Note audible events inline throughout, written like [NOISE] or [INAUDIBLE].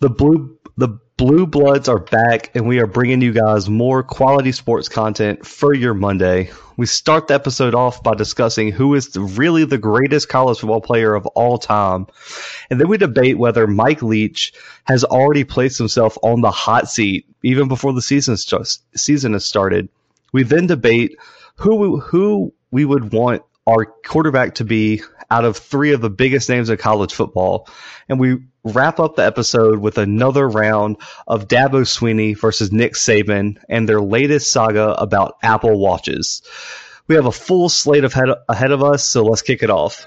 The blue the blue bloods are back, and we are bringing you guys more quality sports content for your Monday. We start the episode off by discussing who is the, really the greatest college football player of all time, and then we debate whether Mike Leach has already placed himself on the hot seat even before the season season has started. We then debate who who we would want our quarterback to be out of three of the biggest names in college football. And we wrap up the episode with another round of Dabo Swinney versus Nick Saban and their latest saga about Apple Watches. We have a full slate of head, ahead of us, so let's kick it off.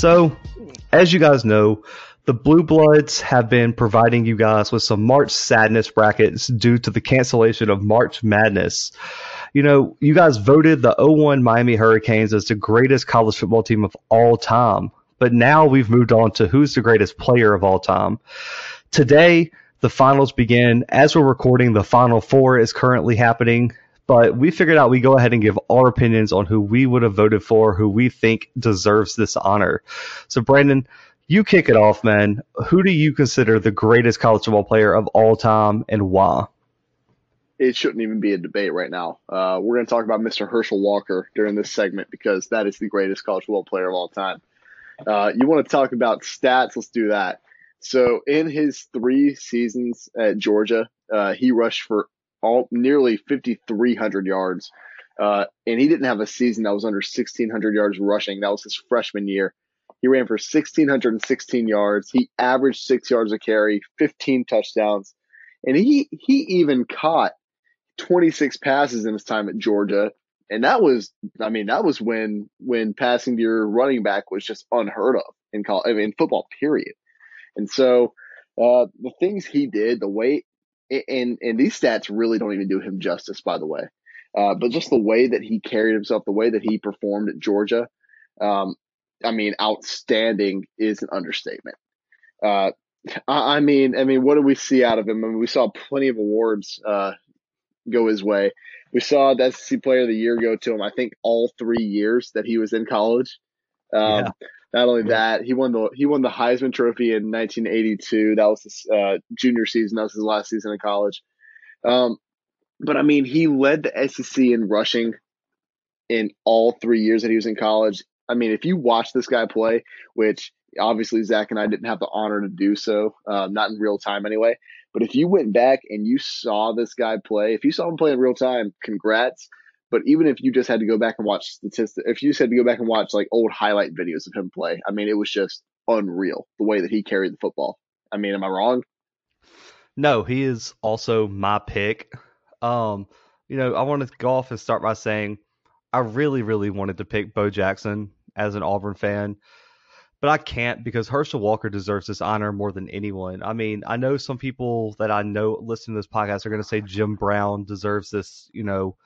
So, as you guys know, the Blue Bloods have been providing you guys with some March sadness brackets due to the cancellation of March Madness. You know, you guys voted the 01 Miami Hurricanes as the greatest college football team of all time. But now we've moved on to who's the greatest player of all time. Today, the finals begin. As we're recording, the Final Four is currently happening but we figured out we go ahead and give our opinions on who we would have voted for, who we think deserves this honor. So, Brandon, you kick it off, man. Who do you consider the greatest college football player of all time and why? It shouldn't even be a debate right now. Uh, we're going to talk about Mr. Herschel Walker during this segment because that is the greatest college football player of all time. Uh, you want to talk about stats? Let's do that. So, in his three seasons at Georgia, uh, he rushed for all nearly 5,300 yards. Uh, and he didn't have a season that was under 1,600 yards rushing. That was his freshman year. He ran for 1,616 yards. He averaged six yards a carry, 15 touchdowns, and he he even caught 26 passes in his time at Georgia. And that was, I mean, that was when when passing to your running back was just unheard of in college, I mean, football. Period. And so uh, the things he did, the way and and these stats really don't even do him justice, by the way. Uh, but just the way that he carried himself, the way that he performed at Georgia, um, I mean, outstanding is an understatement. Uh, I, mean, I mean, what do we see out of him? I mean, we saw plenty of awards uh, go his way. We saw the SEC Player of the Year go to him. I think all three years that he was in college. Um, yeah. Not only that, he won the he won the Heisman Trophy in 1982. That was his uh, junior season. That was his last season in college. Um, but I mean, he led the SEC in rushing in all three years that he was in college. I mean, if you watch this guy play, which obviously Zach and I didn't have the honor to do so, uh, not in real time anyway. But if you went back and you saw this guy play, if you saw him play in real time, congrats. But even if you just had to go back and watch statistics, if you just had to go back and watch like old highlight videos of him play, I mean, it was just unreal the way that he carried the football. I mean, am I wrong? No, he is also my pick. Um, you know, I want to go off and start by saying I really, really wanted to pick Bo Jackson as an Auburn fan, but I can't because Herschel Walker deserves this honor more than anyone. I mean, I know some people that I know listen to this podcast are going to say Jim Brown deserves this, you know,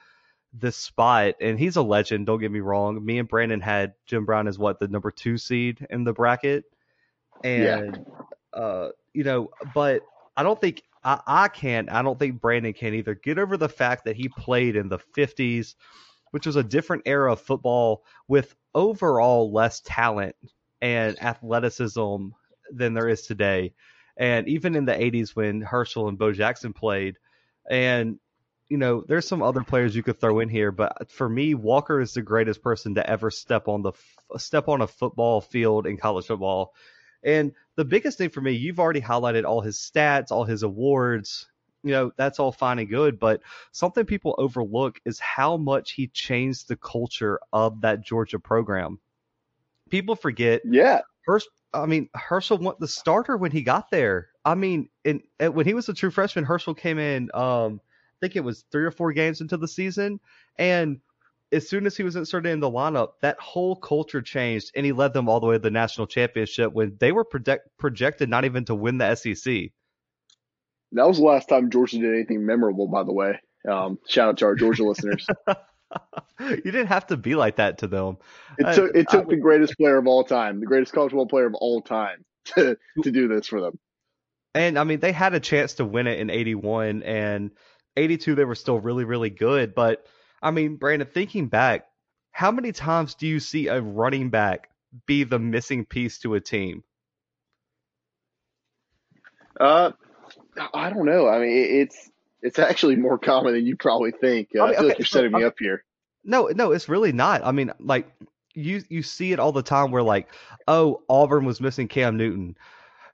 this spot, and he's a legend. Don't get me wrong. Me and Brandon had Jim Brown as what the number two seed in the bracket, and yeah. uh, you know, but I don't think I, I can't. I don't think Brandon can either get over the fact that he played in the '50s, which was a different era of football with overall less talent and athleticism than there is today. And even in the 80s when Herschel and Bo Jackson played, and you know, there's some other players you could throw in here, but for me, Walker is the greatest person to ever step on the step on a football field in college football. And the biggest thing for me, you've already highlighted all his stats, all his awards. You know, that's all fine and good, but something people overlook is how much he changed the culture of that Georgia program. People forget. Yeah. First, I mean, Herschel went the starter when he got there. I mean, and, and when he was a true freshman, Herschel came in. Um, think it was three or four games into the season, and as soon as he was inserted in the lineup, that whole culture changed, and he led them all the way to the national championship when they were project- projected not even to win the SEC. That was the last time Georgia did anything memorable, by the way. Um, shout out to our Georgia listeners. [LAUGHS] you didn't have to be like that to them. It took it took I, the greatest player of all time, the greatest college football player of all time, to to do this for them. And I mean, they had a chance to win it in '81 and '82. They were still really, really good. But I mean, Brandon, thinking back, how many times do you see a running back be the missing piece to a team? Uh, I don't know. I mean, it's it's actually more common than you probably think. Uh, I, mean, I feel okay, like you're setting so, me up here. No, no, it's really not. I mean, like you you see it all the time where like, oh, Auburn was missing Cam Newton,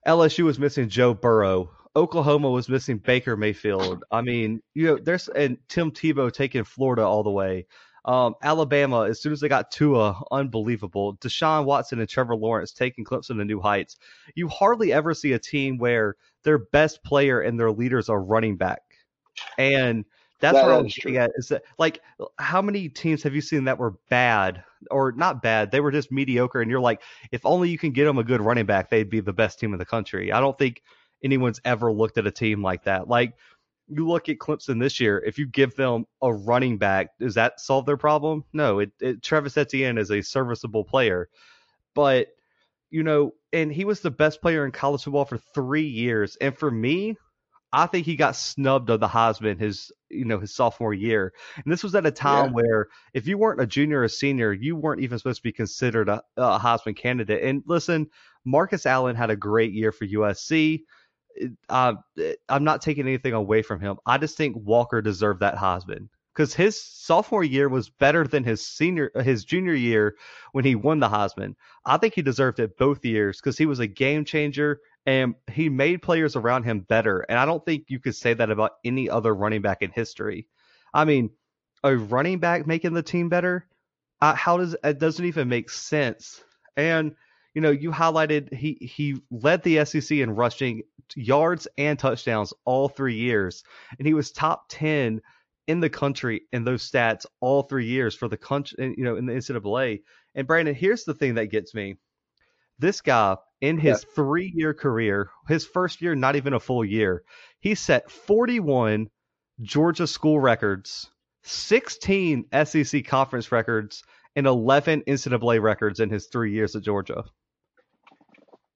LSU was missing Joe Burrow, Oklahoma was missing Baker Mayfield. I mean, you know, there's and Tim Tebow taking Florida all the way. Um, Alabama, as soon as they got Tua, unbelievable. Deshaun Watson and Trevor Lawrence taking Clemson to new heights. You hardly ever see a team where their best player and their leaders are running back. And that's that what I'm at is that like how many teams have you seen that were bad or not bad? They were just mediocre, and you're like, if only you can get them a good running back, they'd be the best team in the country. I don't think anyone's ever looked at a team like that. Like you look at Clemson this year, if you give them a running back, does that solve their problem? No, it, it Travis Etienne is a serviceable player, but you know, and he was the best player in college football for three years. And for me, I think he got snubbed of the Heisman his you know his sophomore year, and this was at a time yeah. where if you weren't a junior or senior, you weren't even supposed to be considered a, a Heisman candidate. And listen, Marcus Allen had a great year for USC. Uh, I'm not taking anything away from him. I just think Walker deserved that Heisman because his sophomore year was better than his senior his junior year when he won the Heisman. I think he deserved it both years because he was a game changer and he made players around him better. And I don't think you could say that about any other running back in history. I mean, a running back making the team better, uh, how does it doesn't even make sense? And you know, you highlighted he he led the SEC in rushing yards and touchdowns all three years, and he was top ten in the country in those stats all three years for the country, you know, in the NCAA. And Brandon, here's the thing that gets me: this guy in his yeah. three year career, his first year, not even a full year, he set 41 Georgia school records, 16 SEC conference records, and 11 NCAA records in his three years at Georgia.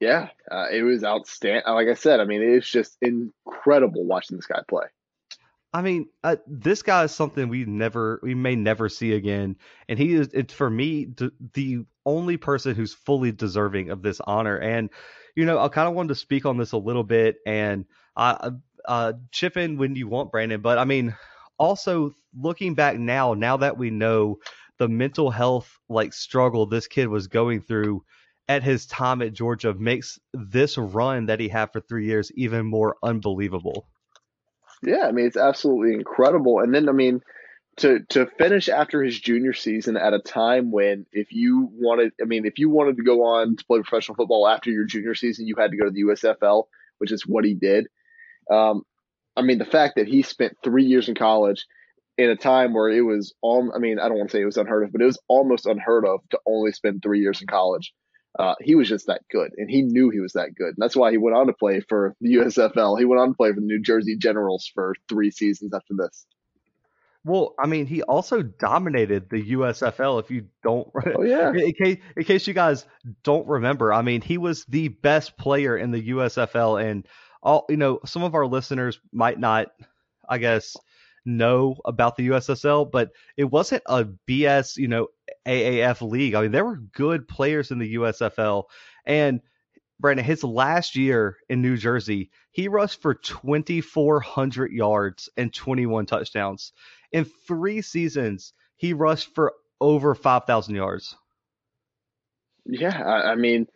Yeah, uh, it was outstanding. Like I said, I mean, it's just incredible watching this guy play. I mean, uh, this guy is something we never, we may never see again, and he is, it's for me the, the only person who's fully deserving of this honor. And you know, I kind of wanted to speak on this a little bit, and uh, uh, chip in when you want, Brandon. But I mean, also looking back now, now that we know the mental health like struggle this kid was going through at his time at Georgia makes this run that he had for three years even more unbelievable. Yeah, I mean it's absolutely incredible. And then I mean to to finish after his junior season at a time when if you wanted I mean if you wanted to go on to play professional football after your junior season, you had to go to the USFL, which is what he did. Um, I mean the fact that he spent three years in college in a time where it was all I mean, I don't want to say it was unheard of, but it was almost unheard of to only spend three years in college. Uh, he was just that good, and he knew he was that good. And that's why he went on to play for the USFL. He went on to play for the New Jersey Generals for three seasons after this. Well, I mean, he also dominated the USFL. If you don't, oh yeah, in case in case you guys don't remember, I mean, he was the best player in the USFL, and all you know, some of our listeners might not, I guess, know about the USFL, but it wasn't a BS, you know, AAF league. I mean, there were good players in the USFL. And Brandon, his last year in New Jersey, he rushed for 2,400 yards and 21 touchdowns. In three seasons, he rushed for over 5,000 yards. Yeah, I mean,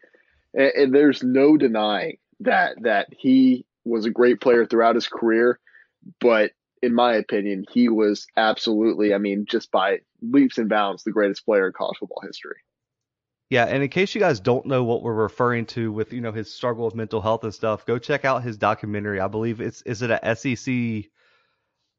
and there's no denying that that he was a great player throughout his career, but in my opinion, he was absolutely, I mean, just by leaps and bounds, the greatest player in college football history. Yeah, and in case you guys don't know what we're referring to with you know his struggle with mental health and stuff, go check out his documentary. I believe it's is it a SEC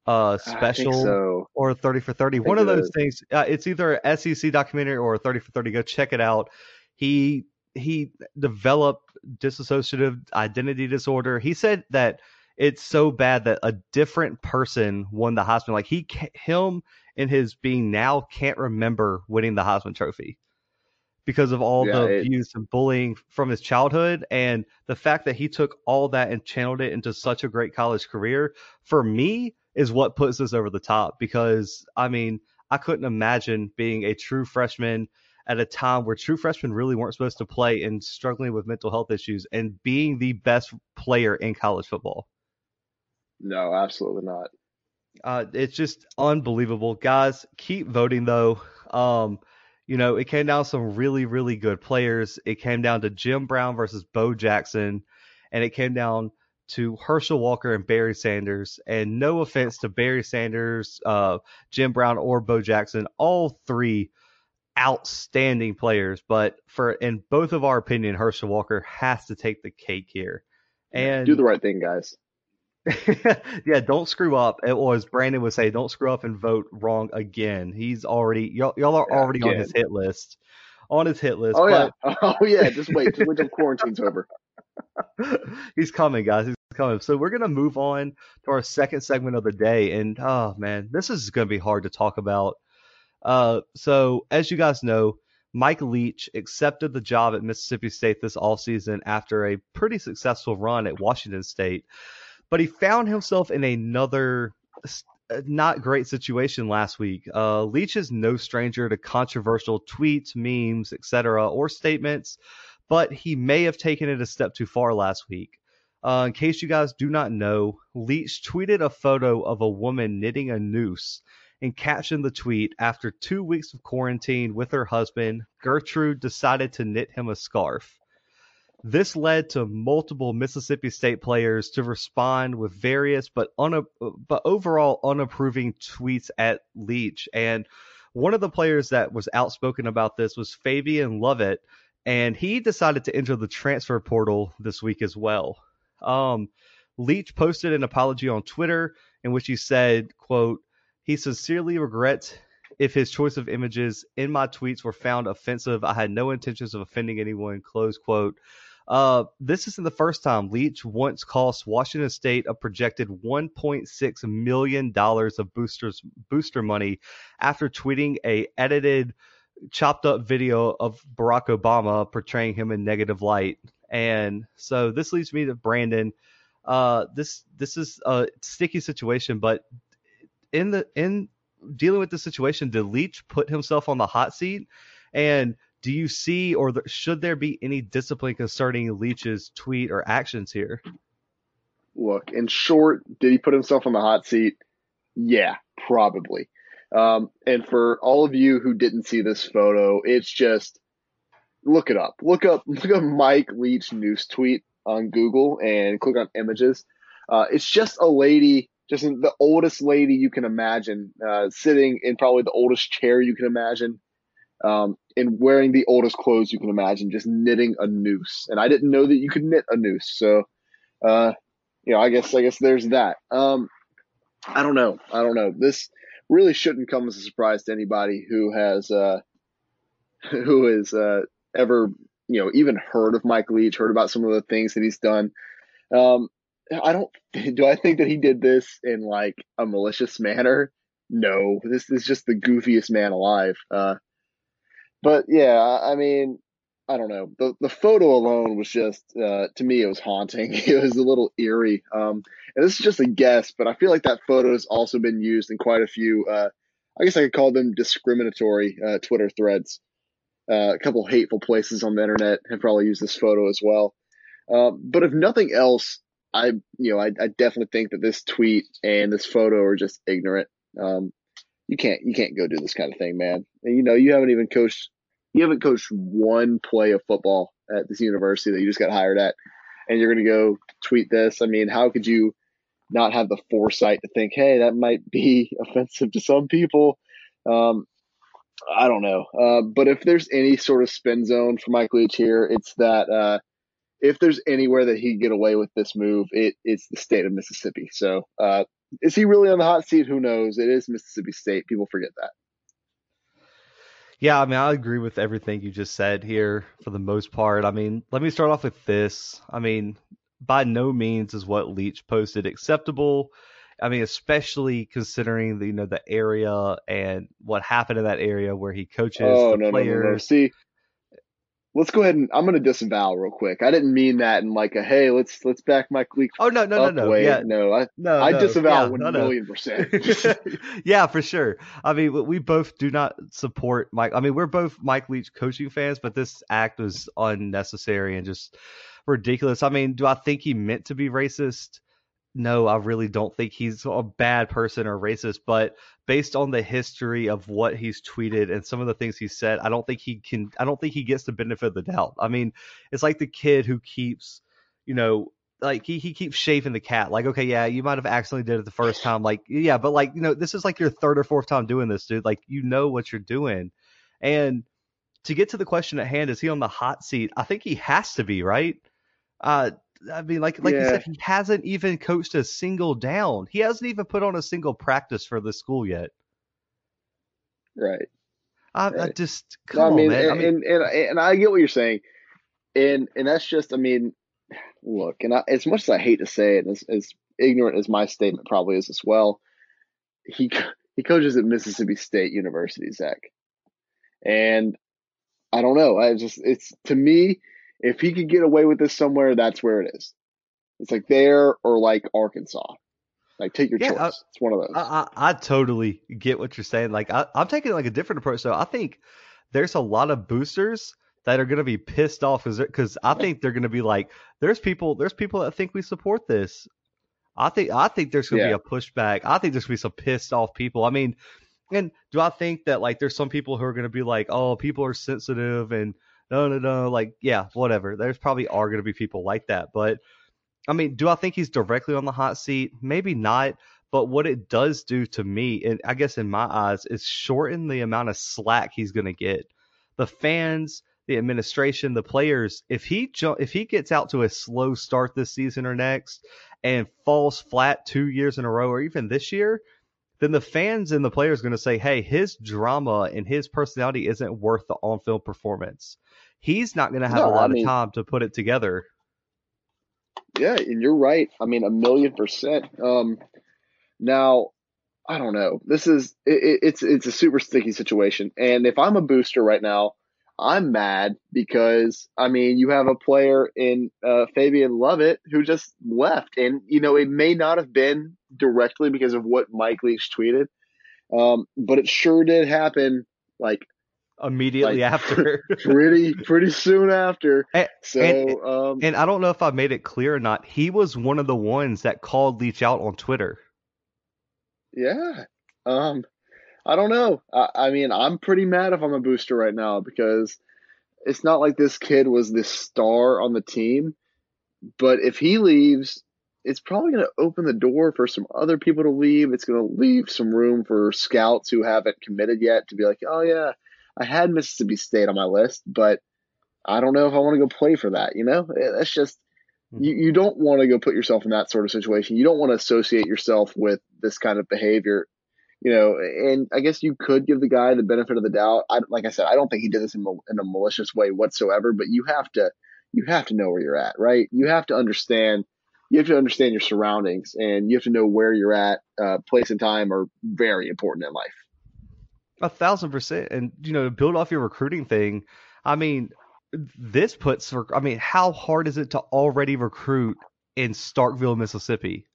uh special so. or 30 for 30 one of those is. things uh, it's either a sec documentary or a 30 for 30 go check it out he he developed dissociative identity disorder he said that it's so bad that a different person won the Heisman. Like he, him, in his being now can't remember winning the Heisman Trophy because of all yeah, the it, abuse and bullying from his childhood and the fact that he took all that and channeled it into such a great college career for me is what puts this over the top because I mean I couldn't imagine being a true freshman at a time where true freshmen really weren't supposed to play and struggling with mental health issues and being the best player in college football. No, absolutely not. Uh, it's just unbelievable, guys. Keep voting though. Um, you know, it came down to some really, really good players. It came down to Jim Brown versus Bo Jackson, and it came down to Herschel Walker and Barry Sanders. And no offense to Barry Sanders, uh, Jim Brown, or Bo Jackson, all three outstanding players. But for in both of our opinion, Herschel Walker has to take the cake here. And do the right thing, guys. [LAUGHS] yeah, don't screw up. It was Brandon would say, don't screw up and vote wrong again. He's already y'all, y'all are already again. on his hit list. On his hit list. Oh yeah. [LAUGHS] Oh yeah. Just wait. Just wait till [LAUGHS] quarantine's over. He's coming, guys. He's coming. So we're gonna move on to our second segment of the day, and oh man, this is gonna be hard to talk about. Uh, so as you guys know, Mike Leach accepted the job at Mississippi State this all season after a pretty successful run at Washington State but he found himself in another uh, not great situation last week. Uh, Leach is no stranger to controversial tweets, memes, etc., or statements, but he may have taken it a step too far last week. Uh, in case you guys do not know, Leach tweeted a photo of a woman knitting a noose and captioned the tweet After two weeks of quarantine with her husband, Gertrude decided to knit him a scarf. This led to multiple Mississippi State players to respond with various but un- but overall unapproving tweets at Leach. And one of the players that was outspoken about this was Fabian Lovett, and he decided to enter the transfer portal this week as well. Um, Leach posted an apology on Twitter in which he said, quote, he sincerely regrets if his choice of images in my tweets were found offensive. I had no intentions of offending anyone, close quote. Uh, this isn't the first time Leach once cost Washington State a projected 1.6 million dollars of boosters booster money after tweeting a edited, chopped up video of Barack Obama portraying him in negative light. And so this leads me to Brandon. Uh, this this is a sticky situation, but in the in dealing with the situation, did Leach put himself on the hot seat? And do you see or should there be any discipline concerning Leach's tweet or actions here? Look, in short, did he put himself on the hot seat? Yeah, probably. Um, and for all of you who didn't see this photo, it's just look it up. Look up [LAUGHS] look up Mike Leach news tweet on Google and click on images. Uh, it's just a lady, just the oldest lady you can imagine, uh, sitting in probably the oldest chair you can imagine um, and wearing the oldest clothes you can imagine, just knitting a noose. And I didn't know that you could knit a noose. So, uh, you know, I guess, I guess there's that. Um, I don't know. I don't know. This really shouldn't come as a surprise to anybody who has, uh, [LAUGHS] who has, uh, ever, you know, even heard of Mike Leach, heard about some of the things that he's done. Um, I don't, [LAUGHS] do I think that he did this in like a malicious manner? No, this is just the goofiest man alive. Uh, but yeah, I mean, I don't know. The the photo alone was just uh, to me it was haunting. [LAUGHS] It was a little eerie. Um, and this is just a guess, but I feel like that photo has also been used in quite a few. Uh, I guess I could call them discriminatory uh, Twitter threads. Uh, a couple hateful places on the internet have probably used this photo as well. Um, but if nothing else, I you know I, I, definitely think that this tweet and this photo are just ignorant. Um, you can't you can't go do this kind of thing, man. And you know, you haven't even coached you haven't coached one play of football at this university that you just got hired at, and you're gonna go tweet this. I mean, how could you not have the foresight to think, hey, that might be [LAUGHS] offensive to some people? Um, I don't know. Uh, but if there's any sort of spin zone for Mike Leach here, it's that uh, if there's anywhere that he can get away with this move, it, it's the state of Mississippi. So uh, is he really on the hot seat? Who knows? It is Mississippi State. People forget that. Yeah, I mean, I agree with everything you just said here for the most part. I mean, let me start off with this. I mean, by no means is what Leach posted acceptable. I mean, especially considering the you know the area and what happened in that area where he coaches oh, the no, players. No, no, no. See, let's go ahead and I'm going to disavow real quick. I didn't mean that in like a hey, let's let's back Mike Leach. Oh no, no, no, no. Way. Yeah, no, I no, I no. disavow yeah, one no, million percent. [LAUGHS] yeah, for sure. I mean, we both do not support Mike. I mean, we're both Mike Leach coaching fans, but this act was unnecessary and just ridiculous. I mean, do I think he meant to be racist? No, I really don't think he's a bad person or racist, but based on the history of what he's tweeted and some of the things he said, I don't think he can I don't think he gets the benefit of the doubt. I mean, it's like the kid who keeps, you know, like he, he keeps shaving the cat. Like, okay, yeah, you might have accidentally did it the first time. Like, yeah, but like, you know, this is like your third or fourth time doing this, dude. Like, you know what you're doing. And to get to the question at hand, is he on the hot seat? I think he has to be, right? Uh I mean, like like you said, he hasn't even coached a single down. He hasn't even put on a single practice for the school yet. right. I, I Right. just No, I mean, on, man. and, I mean, and and and I get what you're saying, and and that's just, I mean, look, and I, as much as I hate to say it, as, as ignorant as my statement probably is as well, he he coaches at Mississippi State University, Zach, and I don't know. I just it's to me, if he could get away with this somewhere, that's where it is. It's like there or like Arkansas. Like take your Yeah, choice. I- it's one of those. I, I, I totally get what you're saying. Like I, I'm taking like a different approach. So I think there's a lot of boosters that are going to be pissed off because I think they're going to be like, there's people, there's people that think we support this. I think I think there's going to Yeah. be a pushback. I think there's going to be some pissed off people. I mean, and do I think that like there's some people who are going to be like, oh, people are sensitive and no, no, no, like yeah, whatever. There's probably are going to be people like that, but I mean, do I think he's directly on the hot seat? Maybe not. But what it does do to me, and I guess in my eyes, is shorten the amount of slack he's going to get. The fans, the administration, the players. If he ju- if he gets out to a slow start this season or next, and falls flat two years in a row, or even this year, then the fans and the players going to say, "Hey, his drama and his personality isn't worth the on-field performance. He's not going to have No, a lot I mean- of time to put it together." Yeah, and you're right. I mean, a million percent. Um, now, I don't know. This is it, it- it's it's a super sticky situation, and if I'm a booster right now, I'm mad because I mean, you have a player in uh, Fabian Lovett who just left, and you know it may not have been directly because of what Mike Leach tweeted, um, but it sure did happen. Like Immediately Like, after. [LAUGHS] pretty pretty soon after. [LAUGHS] And- So and- um, And I don't know if I made it clear or not. He was one of the ones that called Leach out on Twitter. Yeah. Um, I don't know. I, I mean, I'm pretty mad if I'm a booster right now because it's not like this kid was this star on the team. But if he leaves, it's probably going to open the door for some other people to leave. It's going to leave some room for scouts who haven't committed yet to be like, oh, yeah, I had Mississippi State on my list, but I don't know if I want to go play for that. You know, Eh, that's just you, you don't want to go put yourself in that sort of situation. You don't want to associate yourself with this kind of behavior, you know. And I guess you could give the guy the benefit of the doubt. I, like I said, I don't think he did this in, in a malicious way whatsoever. But you have to, you have to know where you're at, right? You have to understand. You have to understand your surroundings, and you have to know where you're at. Uh, place and time are very important in life. A thousand percent. And, you know, to build off your recruiting thing, I mean, this puts, I mean, how hard is it to already recruit in Starkville, Mississippi?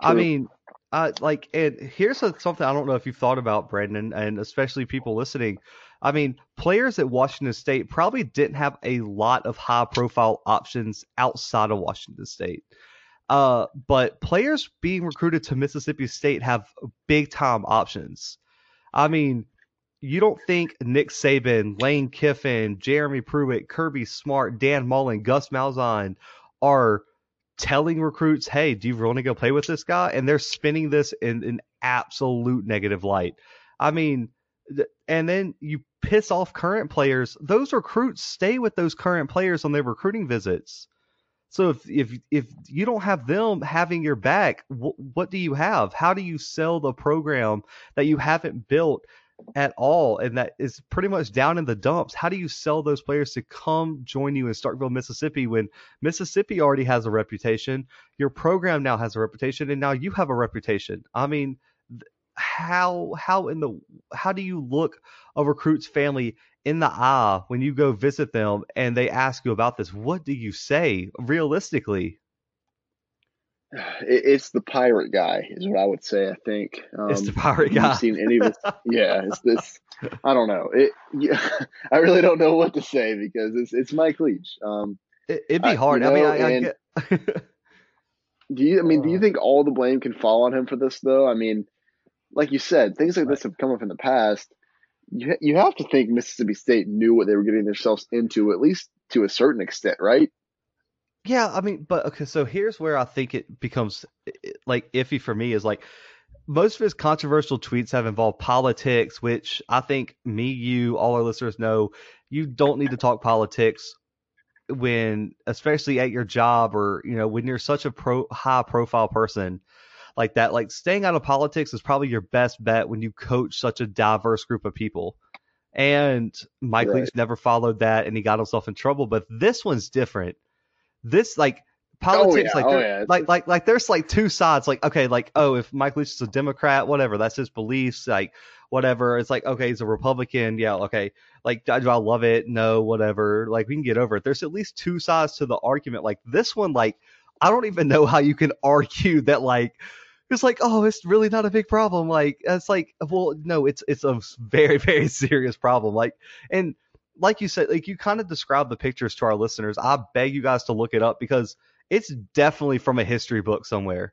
I mean, uh, like, and here's a, something I don't know if you've thought about, Brandon, and especially people listening. I mean, players at Washington State probably didn't have a lot of high profile options outside of Washington State. Uh, but players being recruited to Mississippi State have big time options. I mean, you don't think Nick Saban, Lane Kiffin, Jeremy Pruitt, Kirby Smart, Dan Mullen, Gus Malzahn are telling recruits, "Hey, do you want to go play with this guy?" And they're spinning this in an absolute negative light. I mean, and then you piss off current players. Those recruits stay with those current players on their recruiting visits. So if if if you don't have them having your back, wh- what do you have? How do you sell the program that you haven't built? at all and that is pretty much down in the dumps. How do you sell those players to come join you in Starkville, Mississippi when Mississippi already has a reputation, your program now has a reputation and now you have a reputation. I mean, how how in the how do you look a recruit's family in the eye when you go visit them and they ask you about this? What do you say realistically? [SIGHS] It's the pirate guy, is what I would say. I think um, it's the um, pirate guy. Seen any of this? [LAUGHS] yeah, it's this. I don't know. It. Yeah, [LAUGHS] I really don't know what to say because it's it's Mike Leach. Um, it, would be hard. you know, I mean, I, I get. [LAUGHS] do you? I mean, do you uh. think all the blame can fall on him for this though? I mean, like you said, things like right. this have come up in the past. You you have to think Mississippi State knew what they were getting themselves into, at least to a certain extent, right? Yeah, I mean, but okay, so here's where I think it becomes like iffy for me is like most of his controversial tweets have involved politics, which I think me, you, all our listeners know you don't need to talk politics when, especially at your job or you know when you're such a pro high profile person like that. Like staying out of politics is probably your best bet when you coach such a diverse group of people. And Mike right. Leach never followed that, and he got himself in trouble. But this one's different this like oh, politics oh, yeah. like oh, yeah. like like like there's like two sides like okay like oh if Mike Leach is a Democrat whatever that's his beliefs like whatever it's like okay he's a Republican yeah okay like do I love it no whatever like we can get over it there's at least two sides to the argument like this one like I don't even know how you can [LAUGHS] argue that like it's like oh it's really not a big problem like it's like well no it's it's a very [LAUGHS] very serious problem like and like you said, like you kind of described the pictures to our listeners. I beg you guys to look it up because it's definitely from a history book somewhere.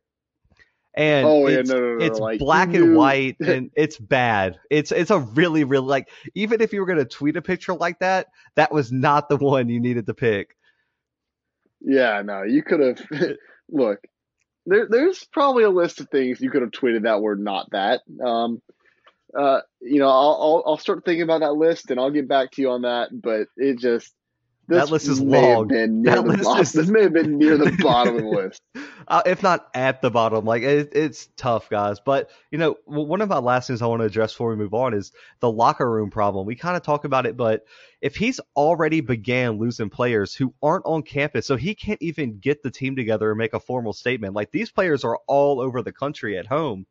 And oh, it's, yeah, no, no, no, it's like, black and [LAUGHS] white and it's bad. It's it's a really, really like even if you were gonna tweet a picture like that, that was not the one you needed to pick. Yeah, no, you could have [LAUGHS] look, there there's probably a list of things you could have tweeted that were not that. Um uh, you know, I'll, I'll, I'll start thinking about that list and I'll get back to you on that. But it just that list is long. [LAUGHS] that list is... This may have been near the bottom of the [LAUGHS] list, uh, if not at the bottom. Like it, it's tough, guys. But you know, one of my last things I want to address before we move on is the locker room problem. We kind of talk about it, but if he's already began losing players who aren't on campus, so he can't even get the team together and make a formal statement. Like these players are all over the country at home.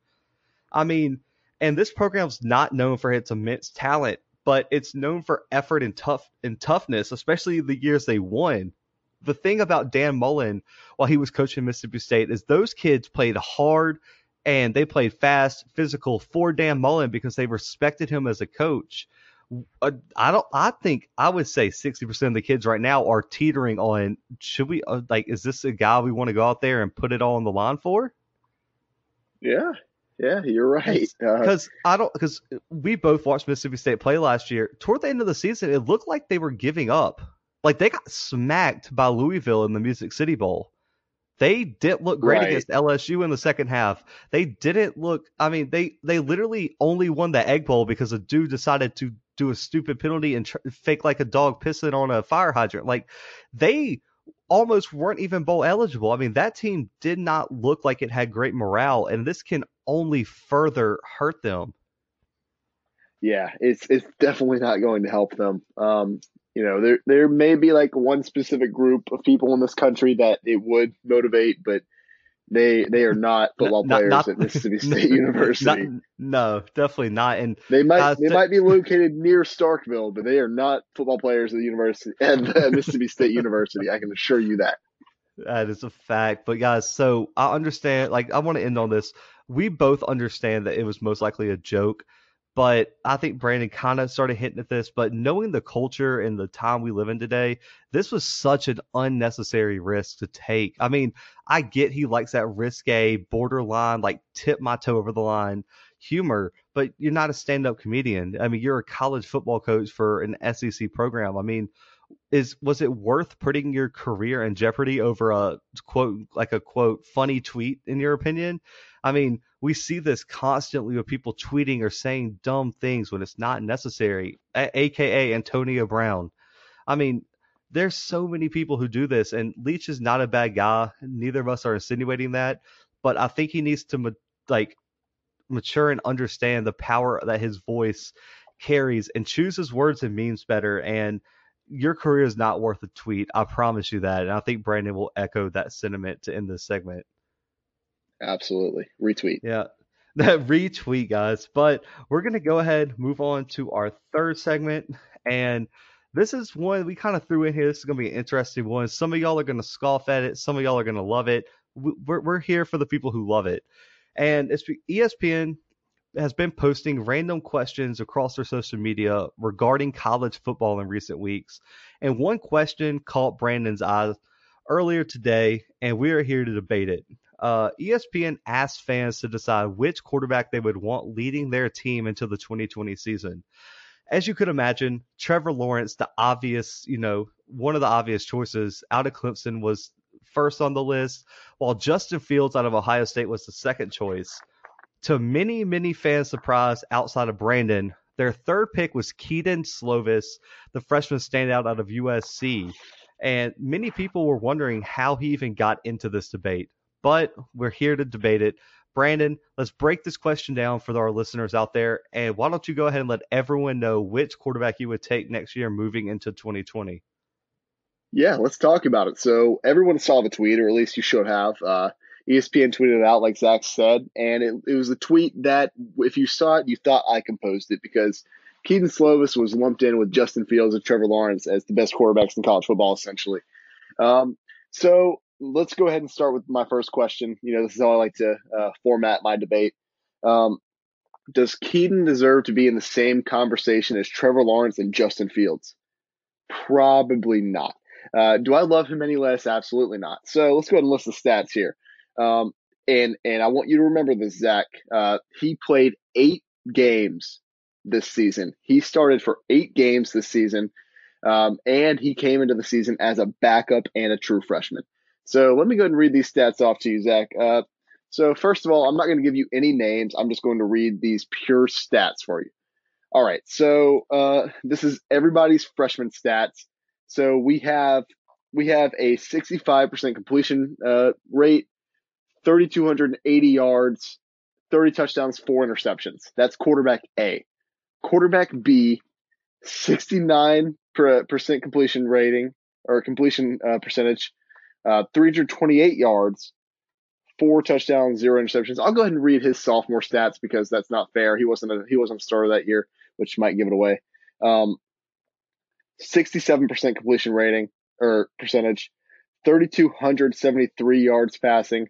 I mean and this program's not known for its immense talent, but it's known for effort and tough and toughness, especially the years they won. The thing about Dan Mullen while he was coaching Mississippi State is those kids played hard and they played fast, physical for Dan Mullen because they respected him as a coach. Uh, I don't. I think I would say sixty percent of the kids right now are teetering on. Should we uh, like? Is this a guy we want to go out there and put it all on the line for? Yeah, yeah, you're right. Because uh, I don't because we both watched Mississippi State play last year. Toward the end of the season, it looked like they were giving up. Like they got smacked by Louisville in the Music City Bowl. They didn't look great right. against LSU in the second half. They didn't look. I mean, they they literally only won the Egg Bowl because a dude decided to do a stupid penalty and tr- fake like a dog pissing on a fire hydrant. Like they almost weren't even bowl eligible. I mean, that team did not look like it had great morale, and this can only further hurt them. Yeah, it's it's definitely not going to help them. Um, you know, there there may be like one specific group of people in this country that it would motivate, but they they are not football not, players not, at Mississippi [LAUGHS] State University. Not, no, definitely not. And they might uh, they th- might be [LAUGHS] located near Starkville, but they are not football players at the university [LAUGHS] at Mississippi State University. I can assure you that. That is a fact. But guys, so I understand. Like, I want to end on this. We both understand that it was most likely a joke, but I think Brandon kind of started hitting at this. But knowing the culture and the time we live in today, this was such an unnecessary risk to take. I mean, I get he likes that risque, borderline, like tip my toe over the line humor, but you're not a stand up comedian. I mean, you're a college football coach for an SEC program. I mean, is was it worth putting your career in jeopardy over a quote like a quote funny tweet in your opinion i mean we see this constantly with people tweeting or saying dumb things when it's not necessary a- aka antonio brown i mean there's so many people who do this and leach is not a bad guy neither of us are insinuating that but i think he needs to like mature and understand the power that his voice carries and chooses words and memes better. And your career is not worth a tweet. I promise you that. And I think Brandon will echo that sentiment to end this segment. Absolutely. Retweet. Yeah. That [LAUGHS] retweet, guys. But we're going to go ahead, move on to our third segment. And this is one we kind of threw in here. This is going to be an interesting one. Some of y'all are going to scoff at it, some of y'all are going to love it. We're, we're here for the people who love it. And it's ESPN has been posting random questions across their social media regarding college football in recent weeks. And one question caught Brandon's eyes earlier today, and we are here to debate it. Uh, ESPN asked fans to decide which quarterback they would want leading their team into the 2020 season. As you could imagine, Trevor Lawrence, the obvious, you know, one of the obvious choices out of Clemson was first on the list, while Justin Fields out of Ohio State was the second choice to many, many fans' surprise outside of Brandon, their third pick was Kedon Slovis, the freshman standout out of USC. And many people were wondering how he even got into this debate. But we're here to debate it. Brandon, let's break this question down for our listeners out there. And why don't you go ahead and let everyone know which quarterback you would take next year moving into 2020? Yeah, let's talk about it. So everyone saw the tweet, or at least you should have. Uh, ESPN tweeted it out, like Zach said, and it, it was a tweet that, if you saw it, you thought I composed it because Kedon Slovis was lumped in with Justin Fields and Trevor Lawrence as the best quarterbacks in college football, essentially. Um, so let's go ahead and start with my first question. You know, this is how I like to uh, format my debate. Um, does Kedon deserve to be in the same conversation as Trevor Lawrence and Justin Fields? Probably not. Uh, do I love him any less? Absolutely not. So let's go ahead and list the stats here. Um, and and I want you to remember this, Zach. Uh, he played eight games this season. He started for eight games this season, um, and he came into the season as a backup and a true freshman. So let me go ahead and read these stats off to you, Zach. Uh, so first of all, I'm not going to give you any names. I'm just going to read these pure stats for you. All right. So uh, this is everybody's freshman stats. So we have we have a 65% completion uh, rate 3,280 yards, 30 touchdowns, four interceptions. That's quarterback A. Quarterback B, 69% completion rating or completion uh, percentage, uh, 328 yards, four touchdowns, zero interceptions. I'll go ahead and read his sophomore stats because that's not fair. He wasn't a, he wasn't a starter that year, which might give it away. Um, 67% completion rating or percentage, 3,273 yards passing,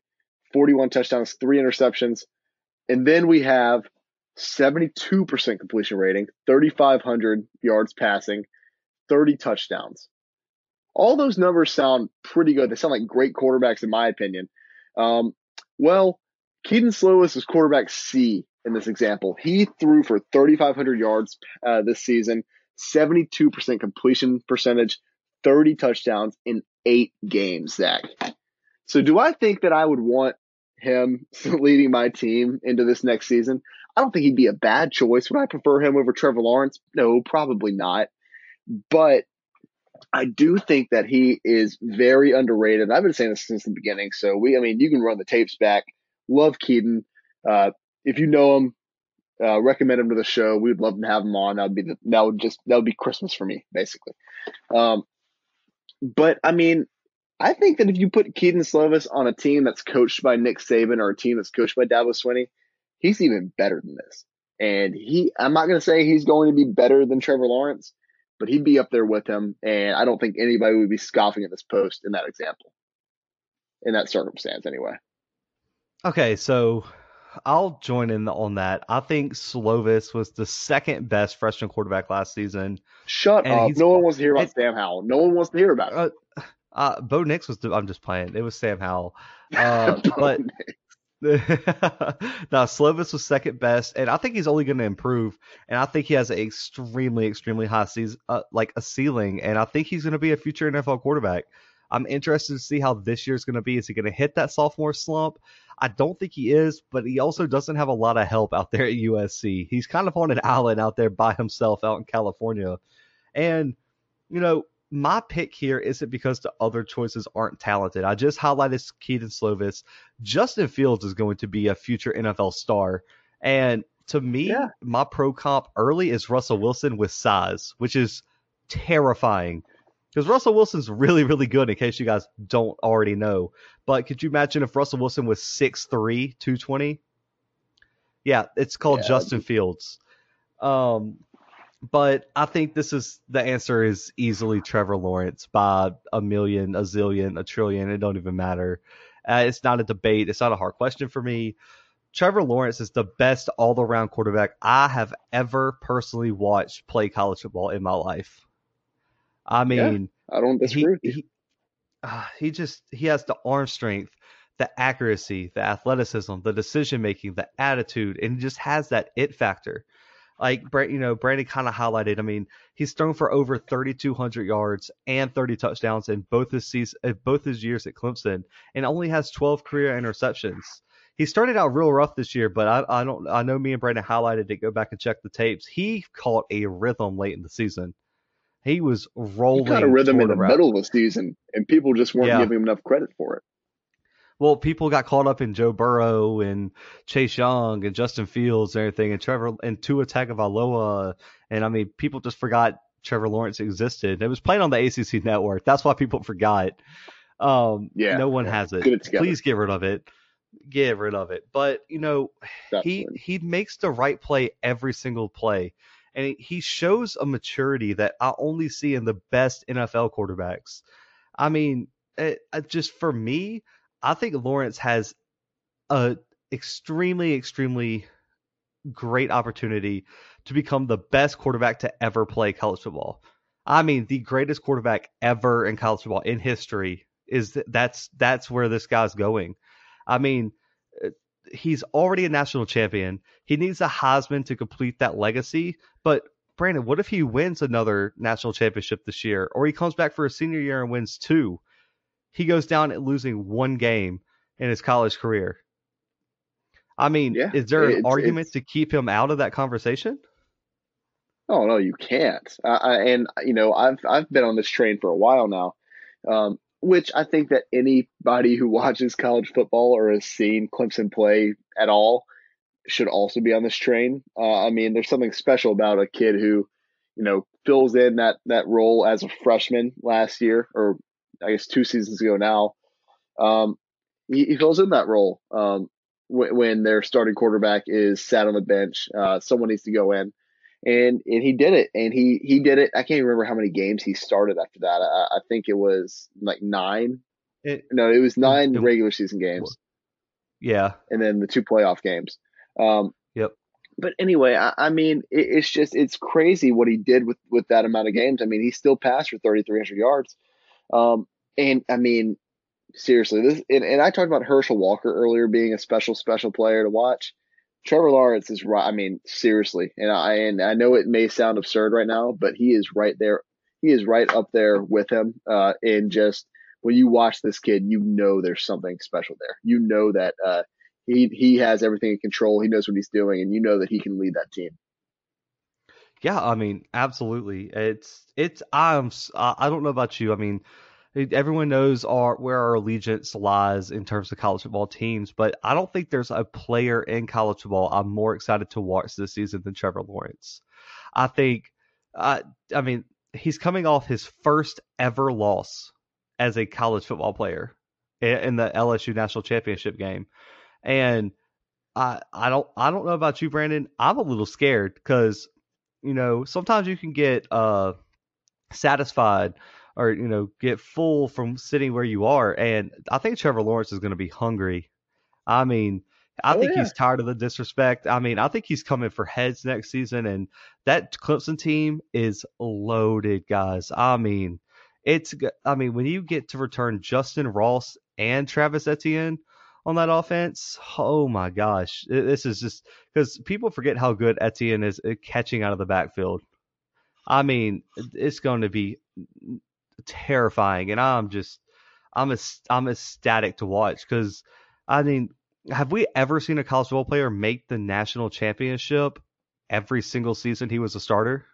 41 touchdowns, three interceptions. And then we have 72% completion rating, 3,500 yards passing, 30 touchdowns. All those numbers sound pretty good. They sound like great quarterbacks, in my opinion. Um, well, Kedon Slovis is quarterback C in this example. He threw for 3,500 yards uh, this season, 72% completion percentage, 30 touchdowns in eight games, Zach. So do I think that I would want him [LAUGHS] leading my team into this next season? I don't think he'd be a bad choice. Would I prefer him over Trevor Lawrence? No, probably not. But I do think that he is very underrated. I've been saying this since the beginning. So we, I mean, you can run the tapes back. Love Kedon. Uh, if you know him, uh, recommend him to the show. We'd love to have him on. That would be the, that would just that would be Christmas for me, basically. Um, but I mean, I think that if you put Kedon Slovis on a team that's coached by Nick Saban or a team that's coached by Dabo Swinney, he's even better than this. And he, I'm not going to say he's going to be better than Trevor Lawrence, but he'd be up there with him. And I don't think anybody would be scoffing at this post in that example, in that circumstance, anyway. Okay, so I'll join in on that. I think Slovis was the second best freshman quarterback last season. Shut up! No one wants to hear about it, Sam Howell. No one wants to hear about it. Uh, uh, Bo Nix was. I'm just playing. It was Sam Howell. [LAUGHS] Uh, but [LAUGHS] now Slovis was second best, and I think he's only going to improve. And I think he has an extremely, extremely high season, uh, like a ceiling. And I think he's going to be a future NFL quarterback. I'm interested to see how this year's going to be. Is he going to hit that sophomore slump? I don't think he is, but he also doesn't have a lot of help out there at USC. He's kind of on an island out there by himself out in California. And, you know, my pick here isn't because the other choices aren't talented. I just highlighted Kedon Slovis. Justin Fields is going to be a future NFL star. And to me, Yeah. my pro comp early is Russell Wilson with size, which is terrifying. Because Russell Wilson's really, really good, in case you guys don't already know. But could you imagine if Russell Wilson was 6'3, 220? Yeah, it's called Yeah. Justin Fields. Um, but I think this is the answer is easily Trevor Lawrence by a million, a zillion, a trillion. It don't even matter. Uh, it's not a debate. It's not a hard question for me. Trevor Lawrence is the best all around quarterback I have ever personally watched play college football in my life. I Yeah, mean, I don't he disagree you. he uh, he just he has the arm strength, the accuracy, the athleticism, the decision making, the attitude, and he just has that it factor. Like you know, Brandon kind of highlighted. I mean, he's thrown for over 3,200 yards and 30 touchdowns in both his season, both his years at Clemson, and only has 12 career interceptions. He started out real rough this year, but I, I don't. I know me and Brandon highlighted it. Go back and check the tapes. He caught a rhythm late in the season. He was He rolling got a rhythm in the route. middle of the season, and people just weren't Yeah. giving him enough credit for it. Well, people got caught up in Joe Burrow and Chase Young and Justin Fields and everything, and Trevor and Tua Tagovailoa, and I mean, people just forgot Trevor Lawrence existed. It was playing on the ACC network. That's why people forgot. Um, Yeah, no one has it. It. Please get rid of it. Get rid of it. But you know, he Absolutely. he makes the right play every single play, and he- he shows a maturity that I only see in the best NFL quarterbacks. I mean, it, it just for me, I think Lawrence has a extremely, extremely great opportunity to become the best quarterback to ever play college football. I mean, the greatest quarterback ever in college football in history is that's that's where this guy's going. I mean, uh, he's already a national champion. He needs a Heisman to complete that legacy. But Brandon, what if he wins another national championship this year, or he comes back for a senior year and wins two? He goes down at losing one game in his college career. I mean, Yeah, is there an it's- argument it's- to keep him out of that conversation? Oh no, you can't. I, and you know, I've I've been on this train for a while now, um, which I think that anybody who [LAUGHS] watches college football or has seen Clemson play at all should also be on this train. Uh, I mean, there's something special about a kid who, you know, fills in that that role as a freshman last year, or I guess two seasons ago now. Um, he, he fills in that role um, when, when their starting quarterback is sat on the bench. Uh, someone needs to go in and and he did it and he he did it i can't remember how many games he started after that i, I think it was like nine It, no it was nine it- regular season games yeah, and then the two playoff games um Yep. but anyway i, I mean it, it's just it's crazy what he did with with that amount of games i mean he still passed for 3300 yards um and i mean seriously this and, and i talked about herschel walker earlier being a special special player to watch Trevor Lawrence is right. I mean, seriously, and I and I know it may sound absurd right now, but he is right there. He is right up there with him. Uh, and just when you watch this kid, you know there's something special there. You know that uh, he he has everything in control. He knows what he's doing, and you know that he can lead that team. Yeah, I mean, absolutely. It's it's I'm I I don't know about you. I mean, everyone knows our where our allegiance lies in terms of college football teams, but I don't think there's a player in college football I'm more excited to watch this season than Trevor Lawrence. I think uh, I mean, he's coming off his first ever loss as a college football player in the LSU national championship game. And I I don't I don't know about you, Brandon. I'm a little scared because you know sometimes you can get uh satisfied or you know get full from sitting where you are, and I think Trevor Lawrence is going to be hungry. I mean, I Oh, think yeah. he's tired of the disrespect. I mean, I think he's coming for heads next season, and that Clemson team is loaded, guys. I mean, it's I mean when you get to return Justyn Ross and Travis Etienne on that offense, oh my gosh, this is just because people forget how good Etienne is at catching out of the backfield. I mean, it's going to be terrifying, and I'm just I'm ec- I'm ecstatic to watch because I mean, have we ever seen a college football player make the national championship every single season he was a starter?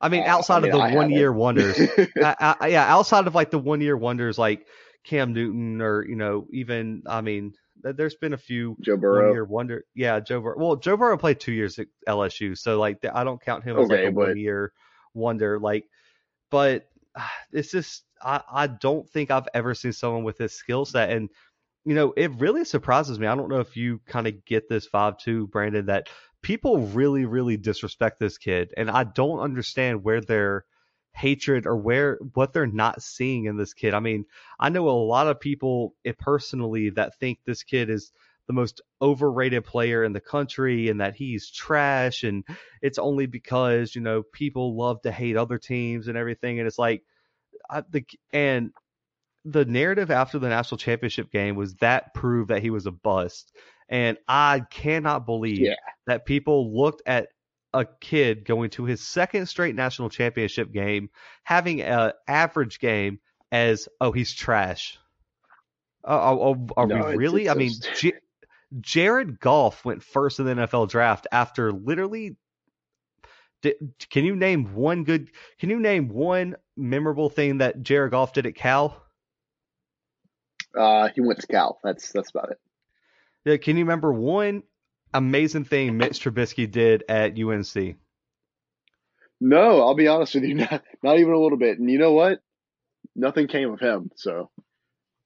I mean, Uh, outside of the one year wonders, [LAUGHS] I, I, yeah, outside of like the one year wonders like Cam Newton or you know even I mean There's been a few Joe Burrow. one-year wonder. Yeah, Joe Burrow. Well, Joe Burrow played two years at LSU, so like I don't count him as like a but- one-year wonder. Like, but ah, it's just I I don't think I've ever seen someone with this skill set, and you know it really surprises me. I don't know if you kind of get this vibe too, Brandon, that people really really disrespect this kid, and I don't understand where their hatred or where what they're not seeing in this kid. I mean, I know a lot of people eh, personally that think this kid is the most overrated player in the country and that he's trash and it's only because you know people love to hate other teams and everything and it's like I, the and the narrative after the national championship game was that proved that he was a bust and I cannot believe Yeah. that people looked at a kid going to his second straight national championship game having an average game as oh he's trash. Uh, oh, are No, we really? it's I mean, J- Jared Goff went first in the NFL draft after literally. Di- can you name one good? Can you name one memorable thing that Jared Goff did at Cal? Uh, he went to Cal. That's that's about it. Yeah, can you remember one amazing thing Mitch Trubisky did at UNC? No, I'll be honest with you, [LAUGHS] not, not even a little bit. And you know what? Nothing came of him. So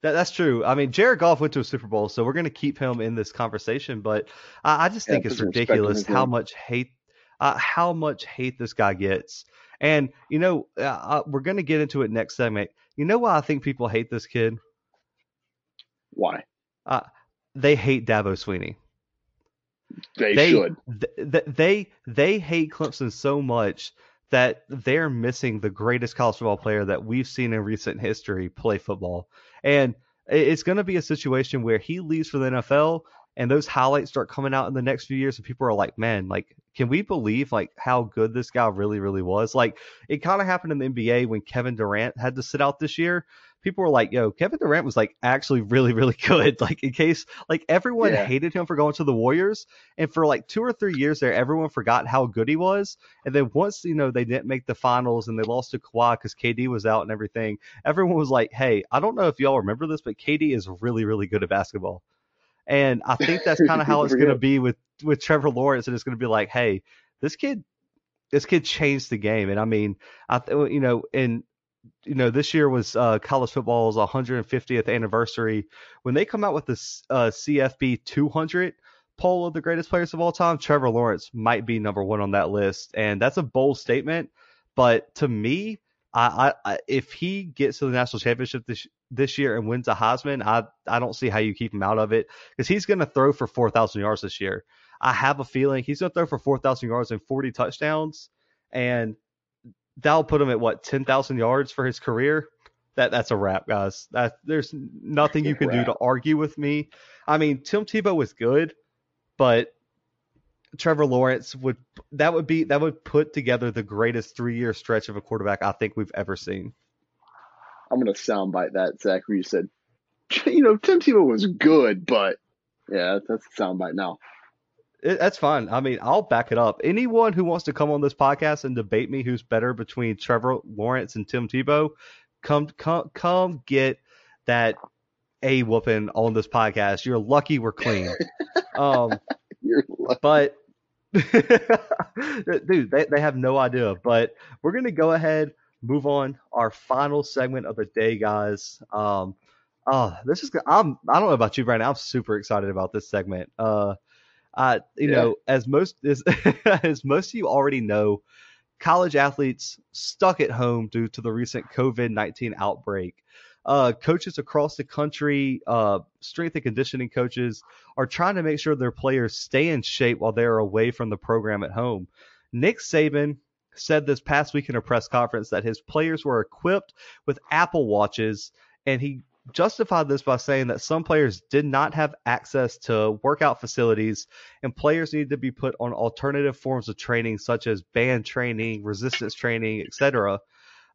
That, that's true. I mean, Jared Goff went to a Super Bowl, so we're going to keep him in this conversation. But I, I just think put it's some respect in ridiculous how much hate, uh, how much hate this guy gets. And you know, uh, uh, we're going to get into it next segment. You know why I think people hate this kid? why? They hate Dabo Swinney. They, they should. th- th- they they hate Clemson so much that they're missing the greatest college football player that we've seen in recent history play football. And it's going to be a situation where he leaves for the NFL and those highlights start coming out in the next few years and people are like, "Man, like can we believe like how good this guy really really was?" Like it kind of happened in the NBA when Kevin Durant had to sit out this year. People were like, "Yo, Kevin Durant was like actually really really [LAUGHS] good." Like in case like everyone Yeah. hated him for going to the Warriors and for like two or three years there, everyone forgot how good he was. And then once you know they didn't make the finals and they lost to Kawhi because KD was out and everything, everyone was like, "Hey, I don't know if y'all remember this, but KD is really, really good at basketball." And I think that's [LAUGHS] kind of how it's going to be with with Trevor Lawrence, and it's going to be like, "Hey, this kid, this kid changed the game." And I mean, I th- you know, and you know, this year was uh, college football's 150th anniversary. When they come out with this uh, CFB 200 poll of the greatest players of all time, Trevor Lawrence might be number one on that list, and that's a bold statement. But to me, I, I if he gets to the national championship this this year and wins a Heisman, I I don't see how you keep him out of it because he's going to throw for 4,000 yards this year. I have a feeling he's going to throw for 4,000 yards and 40 touchdowns, and that'll put him at what 10,000 yards for his career. That that's a wrap, guys. That there's nothing you [LAUGHS] can do to argue with me. I mean, Tim Tebow was good, but Trevor Lawrence would that would be that would put together the greatest three year stretch of a quarterback I think we've ever seen. I'm gonna soundbite that Zach. Where you said, [LAUGHS] you know, Tim Tebow was good, but yeah, that's a soundbite now. It, that's fine. I mean, I'll back it up. Anyone who wants to come on this podcast and debate me who's better between Trevor Lawrence and Tim Tebow, come come come get that a whooping on this podcast. You're lucky we're clean. [LAUGHS] um, You're lucky. but [LAUGHS] dude, they, they have no idea. But we're gonna go ahead, move on. Our final segment of the day, guys. Um, oh, this is I'm I don't know about you, Brandon. I'm super excited about this segment. Uh, uh, you Yeah. know, as most as, [LAUGHS] as most of you already know, college athletes stuck at home due to the recent COVID nineteen outbreak. Uh, coaches across the country, uh, strength and conditioning coaches, are trying to make sure their players stay in shape while they're away from the program at home. Nick Saban said this past week in a press conference that his players were equipped with Apple Watches, and he justified this by saying that some players did not have access to workout facilities and players needed to be put on alternative forms of training such as band training, resistance training, etc.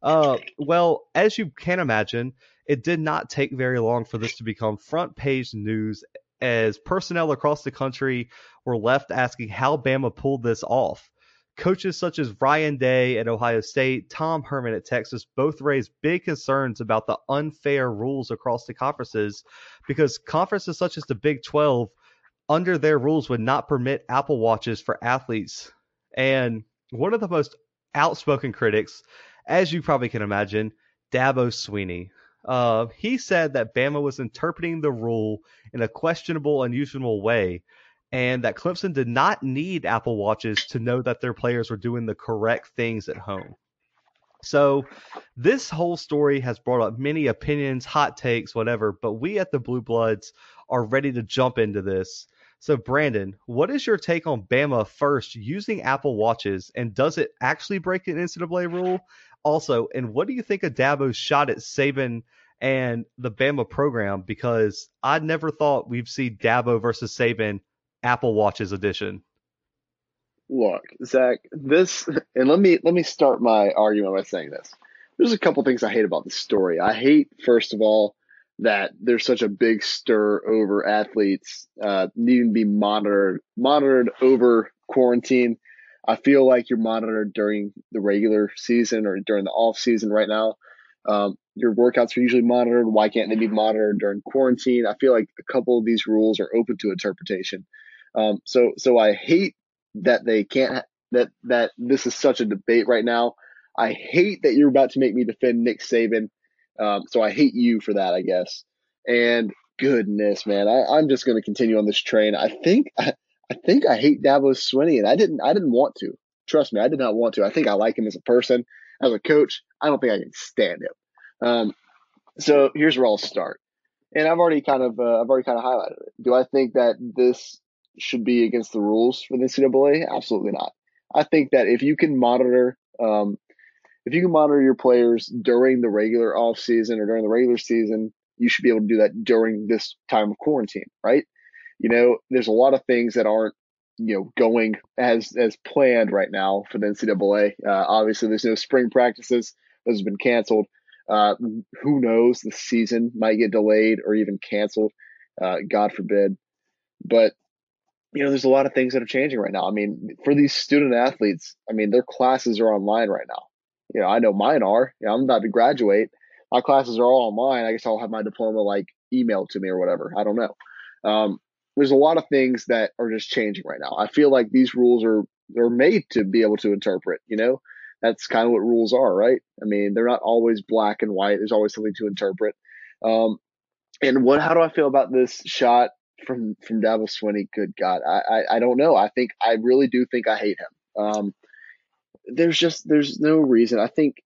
Uh, well, as you can imagine, it did not take very long for this to become front page news as personnel across the country were left asking how Bama pulled this off. Coaches such as Ryan Day at Ohio State, Tom Herman at Texas both raised big concerns about the unfair rules across the conferences because conferences such as the Big 12 under their rules would not permit Apple Watches for athletes. And one of the most outspoken critics, as you probably can imagine, Dabo Swinney. Uh, he said that Bama was interpreting the rule in a questionable, unusual way, and that Clemson did not need Apple Watches to know that their players were doing the correct things at home. So, this whole story has brought up many opinions, hot takes, whatever, but we at the Blue Bloods are ready to jump into this. So, Brandon, what is your take on Bama first using Apple Watches, and does it actually break an NCAA rule? Also, and what do you think of Dabo's shot at Saban and the Bama program? Because I never thought we'd see Dabo versus Saban Apple Watches edition. Look, Zach, this, and let me let me start my argument by saying this. There's a couple things I hate about the story. I hate, first of all, that there's such a big stir over athletes uh, needing to be monitored monitored over quarantine. I feel like you're monitored during the regular season or during the off season right now. Um, your workouts are usually monitored. Why can't they be monitored during quarantine? I feel like a couple of these rules are open to interpretation. Um, so so I hate that they can't that that this is such a debate right now. I hate that you're about to make me defend Nick Saban um, so I hate you for that, I guess. And goodness, man, I, I'm just going to continue on this train. I think I, I think I hate Dabo Swinney, and I didn't I didn't want to. Trust me, I did not want to. I think I like him as a person, as a coach. I don't think I can stand him. Um, so here's where I'll start. And I've already kind of uh, I've already kind of highlighted it. Do I think that this should be against the rules for the NCAA? Absolutely not. I think that if you can monitor um, if you can monitor your players during the regular off season or during the regular season, you should be able to do that during this time of quarantine, right? You know, there's a lot of things that aren't, you know, going as as planned right now for the NCAA. Uh, obviously, there's no spring practices; those have been canceled. Uh, who knows? The season might get delayed or even canceled. Uh, God forbid. But you know, there's a lot of things that are changing right now. I mean, for these student athletes, I mean, their classes are online right now you know, I know mine are. You know, I'm about to graduate. My classes are all online. I guess I'll have my diploma like emailed to me or whatever. I don't know. Um, there's a lot of things that are just changing right now. I feel like these rules are they're made to be able to interpret. You know, that's kind of what rules are, right? I mean, they're not always black and white. There's always something to interpret. Um, and what? How do I feel about this shot from from Dabo Swinney? Good God, I, I, I don't know. I think I really do think I hate him. Um, there's just there's no reason. I think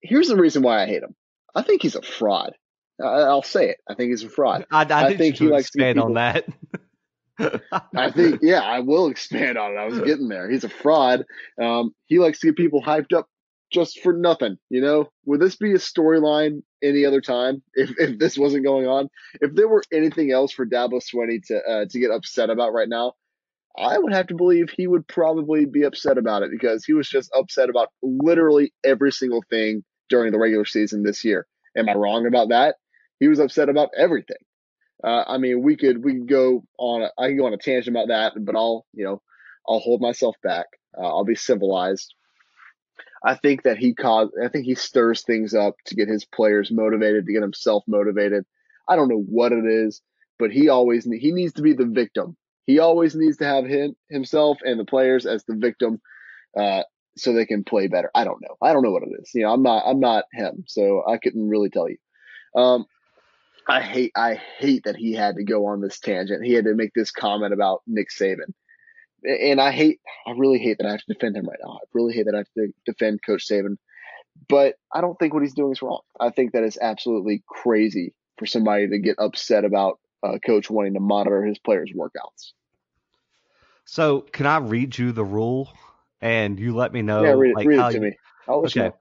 here's the reason why I hate him. I think he's a fraud. I, will say it. I think he's a fraud. I, I, I think he likes to expand on that. I think, yeah, I will expand on it. I was [LAUGHS] getting there. He's a fraud. Um, he likes to get people hyped up just for nothing. You know, would this be a storyline any other time [LAUGHS] if, if this wasn't going on? If there were anything else for Dabo Swinney to uh, to get upset about right now, I would have to believe he would probably be upset about it because he was just upset about literally every single thing during the regular season this year. Am I wrong about that? He was upset about everything. Uh, I mean, we could we could go on. A, I can go on a tangent about that, but I'll you know I'll hold myself back. Uh, I'll be civilized. I think that he caused. I think he stirs things up to get his players motivated, to get himself motivated. I don't know what it is, but he always he needs to be the victim he always needs to have him himself and the players as the victim, uh, so they can play better. I don't know. I don't know what it is. You know, I'm not I'm not him, so I couldn't really tell you. Um, I hate I hate that he had to go on this tangent. He had to make this comment about Nick Saban. And I hate I really hate that I have to defend him right now. I really hate that I have to defend Coach Saban. But I don't think what he's doing is wrong. I think that is absolutely crazy for somebody to get upset about uh, coach wanting to monitor his players' workouts. So, can I read you the rule, and you let me know? Yeah, read, like, read it to you... me. okay. You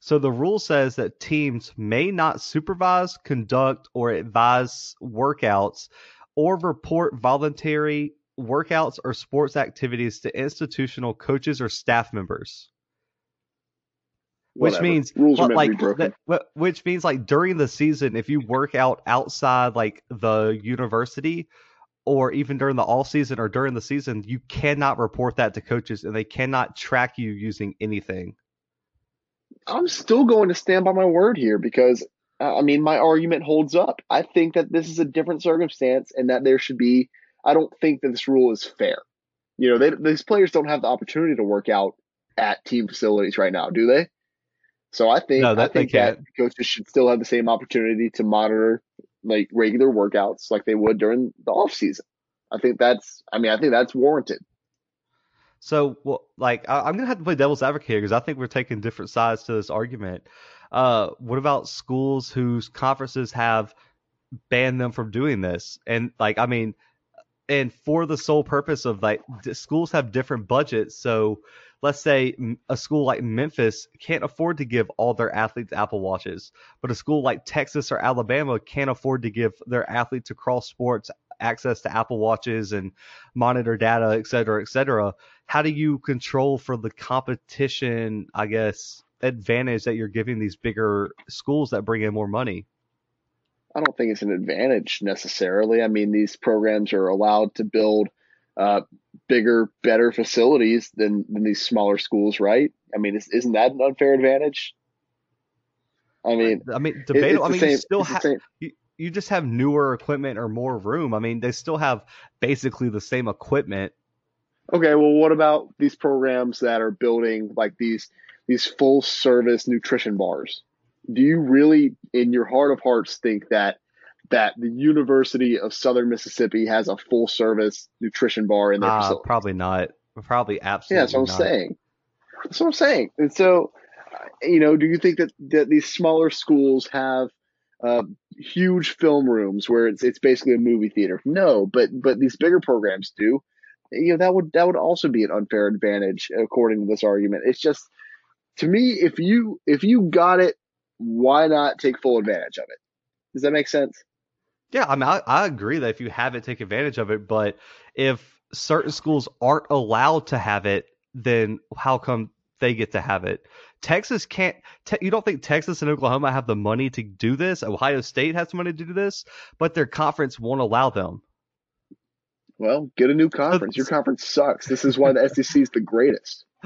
so the rule says that teams may not supervise, conduct, or advise workouts, or report voluntary workouts or sports activities to institutional coaches or staff members. Whatever. Which means like that, which means like during the season, if you work out outside like the university, or even during the all season or during the season, you cannot report that to coaches and they cannot track you using anything. I'm still going to stand by my word here because uh, I mean my argument holds up. I think that this is a different circumstance and that there should be I don't think that this rule is fair. You know, they, these players don't have the opportunity to work out at team facilities right now, do they? So I think no, that I think that coaches should still have the same opportunity to monitor like regular workouts like they would during the off season. I think that's I mean I think that's warranted. So, well, like I, am gonna have to play devil's advocate here because I think we're taking different sides to this argument. Uh, what about schools whose conferences have banned them from doing this? And like, I mean, and for the sole purpose of like schools have different budgets, so let's say a school like Memphis can't afford to give all their athletes Apple Watches, but a school like Texas or Alabama can't afford to give their athletes across sports access to Apple Watches and monitor data, et cetera, et cetera. How do you control for the competition, I guess, advantage that you're giving these bigger schools that bring in more money? I don't think it's an advantage necessarily. I mean, these programs are allowed to build uh, bigger, better facilities than than these smaller schools, right? I mean, is, not that an unfair advantage? I mean, I mean, debatable. I mean, same, you still have you, you just have newer equipment or more room. I mean, they still have basically the same equipment. Okay, well, what about these programs that are building like these these full service nutrition bars? Do you really, in your heart of hearts, think that that the University of Southern Mississippi has a full service nutrition bar in their uh, facility? Probably not. Probably absolutely. Yeah, that's what I'm saying. That's what I'm saying. And so, you know, do you think that that these smaller schools have uh, huge film rooms where it's it's basically a movie theater? No, but but these bigger programs do. You know, that would that would also be an unfair advantage according to this argument. It's just to me, if you if you got it, why not take full advantage of it? Does that make sense? Yeah, I mean, I, I agree that if you have it, take advantage of it. But if certain schools aren't allowed to have it, then how come they get to have it? Texas can't. Te- you don't think Texas and Oklahoma have the money to do this? Ohio State has the money to do this, but their conference won't allow them. Well, get a new conference. Your conference sucks. This is why the SEC is the greatest. [LAUGHS]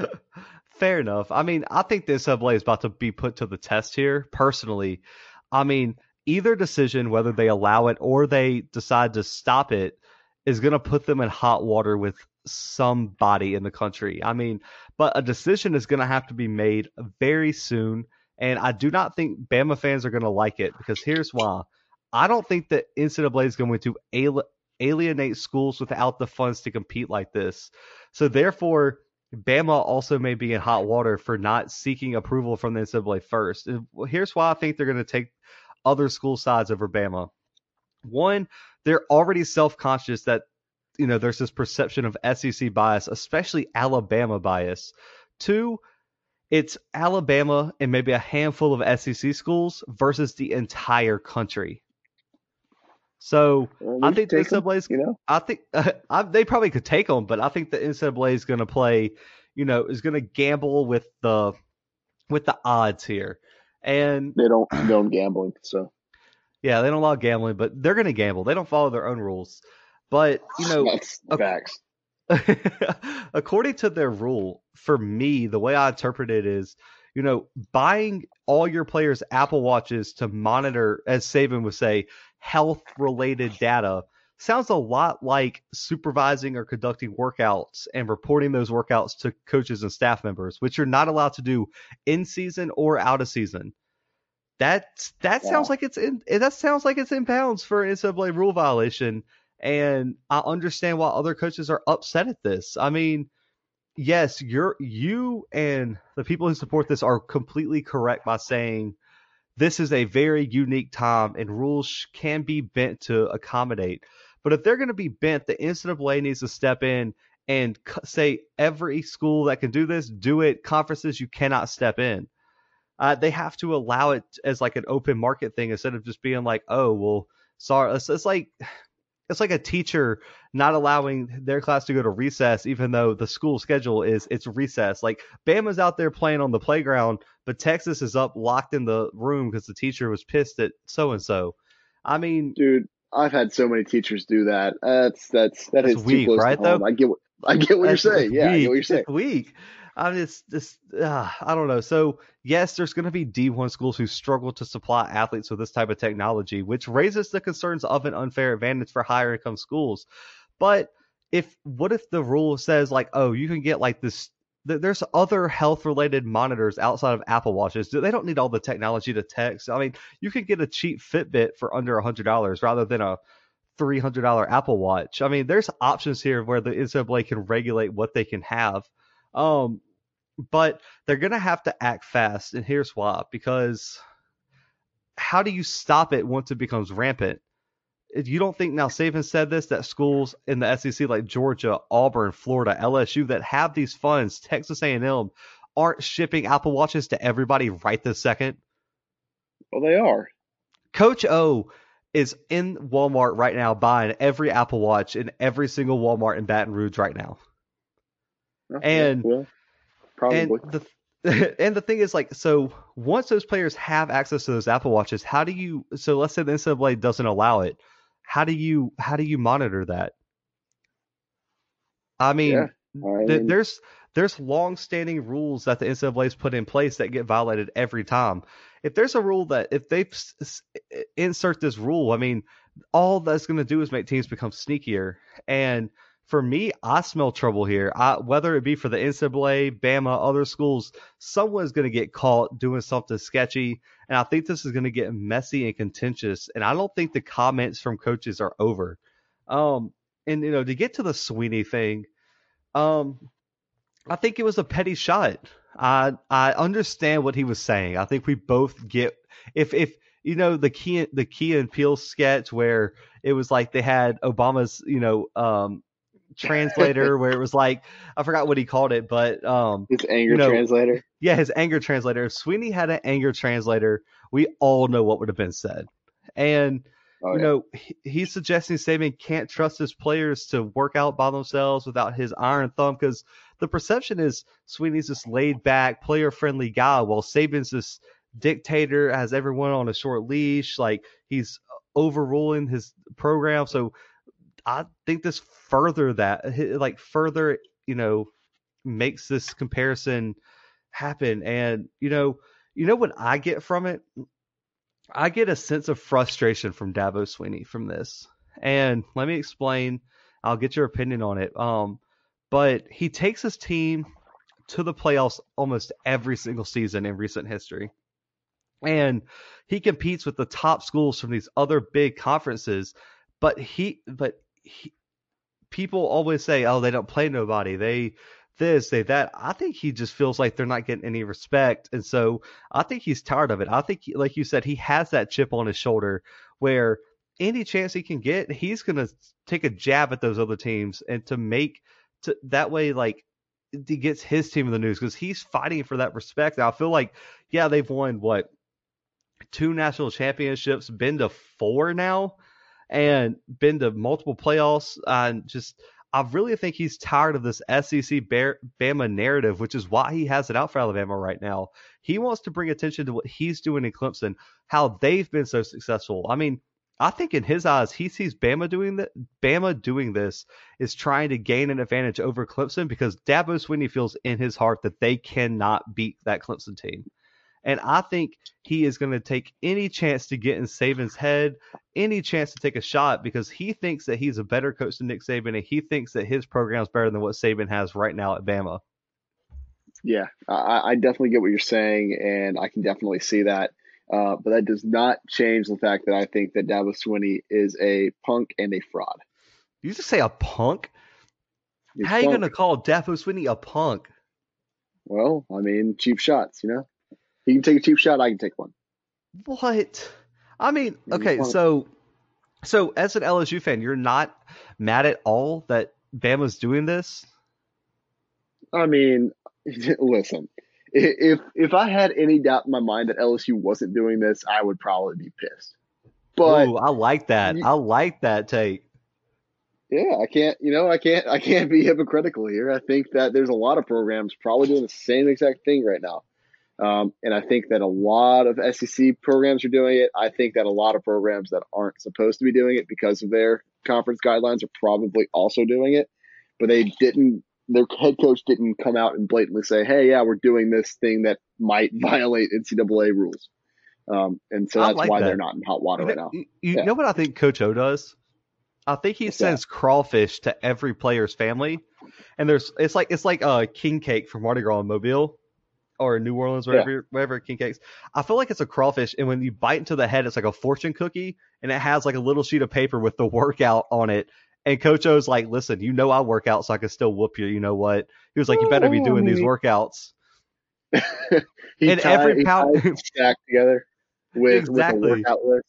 Fair enough. I mean, I think the NCAA is about to be put to the test here. Personally, I mean, either decision, whether they allow it or they decide to stop it, is going to put them in hot water with somebody in the country. I mean, but a decision is going to have to be made very soon. And I do not think Bama fans are going to like it because here's why. I don't think that NCAA is going to alienate schools without the funds to compete like this. So therefore, Bama also may be in hot water for not seeking approval from the NCAA first. Uh, here's why I think they're going to take other school sides over Bama. One, they're already self conscious that you know there's this perception of SEC bias, especially Alabama bias. Two, it's Alabama and maybe a handful of SEC schools versus the entire country. So well, I think the NCAA you know, I think uh, [LAUGHS] I, they probably could take them, but I think the NCAA is going to play, you know, is going to gamble with the with the odds here, and they don't don't gambling. So yeah, they don't allow gambling, but they're going to gamble. They don't follow their own rules, but you know, that's facts. [LAUGHS] according to their rule, for me, the way I interpret it is, you know, buying all your players' Apple Watches to monitor, as Saban would say, health related data sounds a lot like supervising or conducting workouts and reporting those workouts to coaches and staff members, which you're not allowed to do in season or out of season. That that yeah. sounds like it's in eh, that sounds like it's in pounds for an NCAA rule violation, and I understand why other coaches are upset at this. I mean, yes, you're you and the people who support this are completely correct by saying this is a very unique time and rules can be bent to accommodate. But if they're going to be bent, the NCAA needs to step in and say every school that can do this, do it. Conferences you cannot step in. Uh, they have to allow it as like an open market thing instead of just being like, oh well, sorry. It's, it's like [SIGHS] it's like a teacher not allowing their class to go to recess, even though the school schedule is it's recess. Like Bama's out there playing on the playground, but Texas is up locked in the room because the teacher was pissed at so and so. I mean, dude, I've had so many teachers do that. That's that's that That's hits weak, right, though? I get what I get what That's you're saying. Yeah, I get what you're saying. It's weak. I mean, it's just uh, I don't know. So yes, there's going to be D1 schools who struggle to supply athletes with this type of technology, which raises the concerns of an unfair advantage for higher income schools. But if what if the rule says like, oh, you can get like this? th- There's other health related monitors outside of Apple Watches. They don't need all the technology to text. I mean, you could get a cheap Fitbit for under a hundred dollars rather than a three hundred dollar Apple Watch. I mean, there's options here where the NCAA can regulate what they can have. Um, but they're gonna have to act fast, and here's why: because how do you stop it once it becomes rampant? You don't think now Saban said this that schools in the SEC like Georgia, Auburn, Florida, LSU that have these funds, Texas A&M, aren't shipping Apple Watches to everybody right this second? Well, they are. Coach O is in Walmart right now buying every Apple Watch in every single Walmart in Baton Rouge right now. Oh, And- yeah, probably. And the [LAUGHS] and the thing is like so once those players have access to those Apple Watches, how do you so let's say the NCAA doesn't allow it. How do you how do you monitor that? I mean, Yeah, I th- mean, there's there's long-standing rules that the NCAA's put in place that get violated every time. If there's a rule that if they s- s- insert this rule, I mean, all that's going to do is make teams become sneakier. And for me, I smell trouble here. I, whether it be for the NCAA, Bama, other schools, someone's going to get caught doing something sketchy. And I think this is going to get messy and contentious. And I don't think the comments from coaches are over. Um, and you know, to get to the Swinney thing, um, I think it was a petty shot. I I understand what he was saying. I think we both get if if you know the key the Key and Peele sketch where it was like they had Obama's you know um [LAUGHS] translator where it was like I forgot what he called it, but um it's anger you know, translator. yeah, his anger translator. If Swinney had an anger translator, we all know what would have been said. And Oh, you yeah. know, he, he's suggesting Saban can't trust his players to work out by themselves without his iron thumb because the perception is Swinney's this laid back, player friendly guy, while Saban's this dictator, has everyone on a short leash, like he's overruling his program. So I think this further that like further, you know, makes this comparison happen. And you know, you know what I get from it? I get a sense of frustration from Dabo Swinney from this. And let me explain. I'll get your opinion on it. Um, but he takes his team to the playoffs almost every single season in recent history. And he competes with the top schools from these other big conferences, but he but he, people always say, "Oh, they don't play nobody. They this, they that." I think he just feels like they're not getting any respect, and so I think he's tired of it. I think, like you said, he has that chip on his shoulder where any chance he can get, he's gonna take a jab at those other teams, and to make to that way, like he gets his team in the news because he's fighting for that respect. And I feel like, yeah, they've won what two national championships, been to four now, and been to multiple playoffs. And just, I really think he's tired of this SEC Bear, Bama narrative, which is why he has it out for Alabama right now. He wants to bring attention to what he's doing in Clemson, how they've been so successful. I mean, I think in his eyes, he sees Bama doing that. Bama doing this is trying to gain an advantage over Clemson because Dabo Swinney feels in his heart that they cannot beat that Clemson team. And I think he is going to take any chance to get in Saban's head, any chance to take a shot because he thinks that he's a better coach than Nick Saban and he thinks that his program is better than what Saban has right now at Bama. Yeah, I, I definitely get what you're saying, and I can definitely see that. Uh, but that does not change the fact that I think that Dabo Swinney is a punk and a fraud. You just say a punk? He's How are you going to call Dabo Swinney a punk? Well, I mean, cheap shots, you know? He can take a cheap shot, I can take one. What? I mean, okay, so so as an LSU fan, you're not mad at all that Bama's doing this? I mean, [LAUGHS] listen, if if I had any doubt in my mind that LSU wasn't doing this, I would probably be pissed. But Ooh, I like that. you- I like that take. yeah, I can't, you know, I can't, I can't be hypocritical here. I think that there's a lot of programs probably doing the same exact thing right now. Um, and I think that a lot of SEC programs are doing it. I think that a lot of programs that aren't supposed to be doing it because of their conference guidelines are probably also doing it, but they didn't. Their head coach didn't come out and blatantly say, "Hey, yeah, we're doing this thing that might [LAUGHS] violate NCAA rules," um, and so that's like why that. they're not in hot water you right now. You, you yeah. know what I think Coach O does? I think he What's sends that? crawfish to every player's family, and there's it's like it's like a king cake from Mardi Gras in Mobile or New Orleans, wherever yeah. wherever king cakes. I feel like it's a crawfish, and when you bite into the head, it's like a fortune cookie, and it has like a little sheet of paper with the [LAUGHS] workout on it. And Coach O's like, listen, you know I work out, so I can still whoop you. You know what? He was like, you better be oh, doing these workouts. [LAUGHS] and tie, every pound stacked together with, exactly. with a workout list.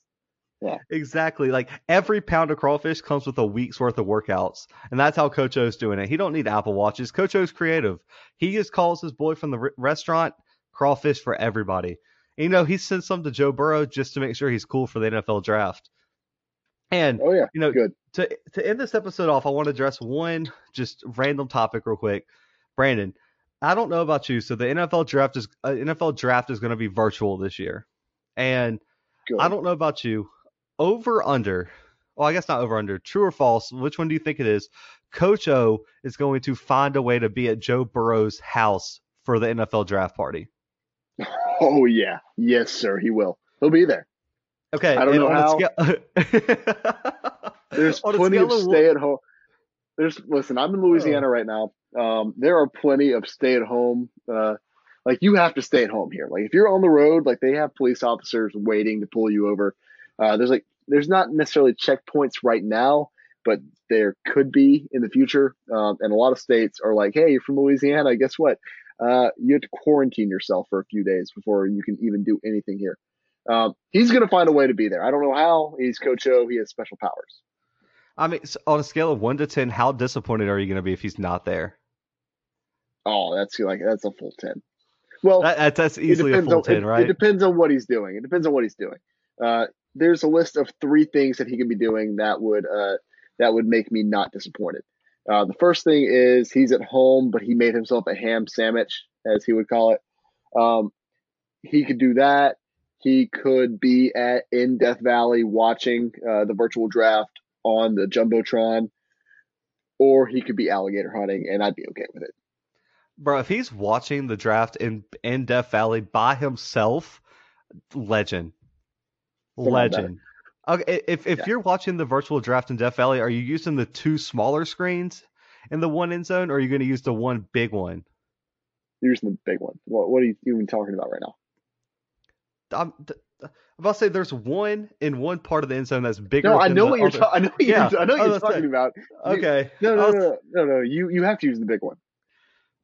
Yeah. Exactly. Like every pound of crawfish comes with a week's worth of workouts. And that's how Coach O's doing it. He don't need Apple Watches. Coach O's creative. He just calls his boy from the r- restaurant crawfish for everybody. And, you know, he sent some to Joe Burrow just to make sure he's cool for the NFL draft. And oh yeah, you know, good. To to end this episode off, I want to address one just random topic real quick. Brandon, I don't know about you, so the NFL draft is uh, NFL draft is going to be virtual this year, and good. I don't know about you over under. Well, I guess not over under. True or false? Which one do you think it is? Coach O is going to find a way to be at Joe Burrow's house for the NFL draft party. [LAUGHS] Oh yeah, yes, sir. He will. He'll be there. Okay. I don't know how. Scale... [LAUGHS] There's plenty of stay at home. There's listen. I'm in Louisiana oh. right now. Um, there are plenty of stay at home. Uh, like you have to stay at home here. Like if you're on the road, like they have police officers waiting to pull you over. Uh, there's like there's not necessarily checkpoints right now, but there could be in the future. Um, and a lot of states are like, hey, you're from Louisiana. Guess what? Uh, you have to quarantine yourself for a few days before you can even do anything here. Um, he's going to find a way to be there. I don't know how. He's Coach O. He has special powers. I mean, on a scale of one to ten, how disappointed are you going to be if he's not there? Oh, that's like that's a full ten. Well, that, that's easily a full on, ten, it, right? It depends on what he's doing. It depends on what he's doing. Uh, there's a list of three things that he could be doing that would uh, that would make me not disappointed. Uh, the first thing is he's at home, but he made himself a ham sandwich, as he would call it. Um, he could do that. He could be at in Death Valley watching uh, the virtual draft on the jumbotron, or he could be alligator hunting, and I'd be okay with it. Bro, if he's watching the draft in in Death Valley by himself, legend. Legend. Okay, if if yeah. you're watching the virtual draft in Death Valley, are you using the two smaller screens in the one end zone, or are you going to use the one big one? You're using the big one. What what are you even talking about right now? I'm, I'm about to say there's one in one part of the end zone that's bigger. No, I know what you're. Ta- I know what yeah, you're. I know what you're talking about. Okay. No, no, no, no, no. You you have to use the big one.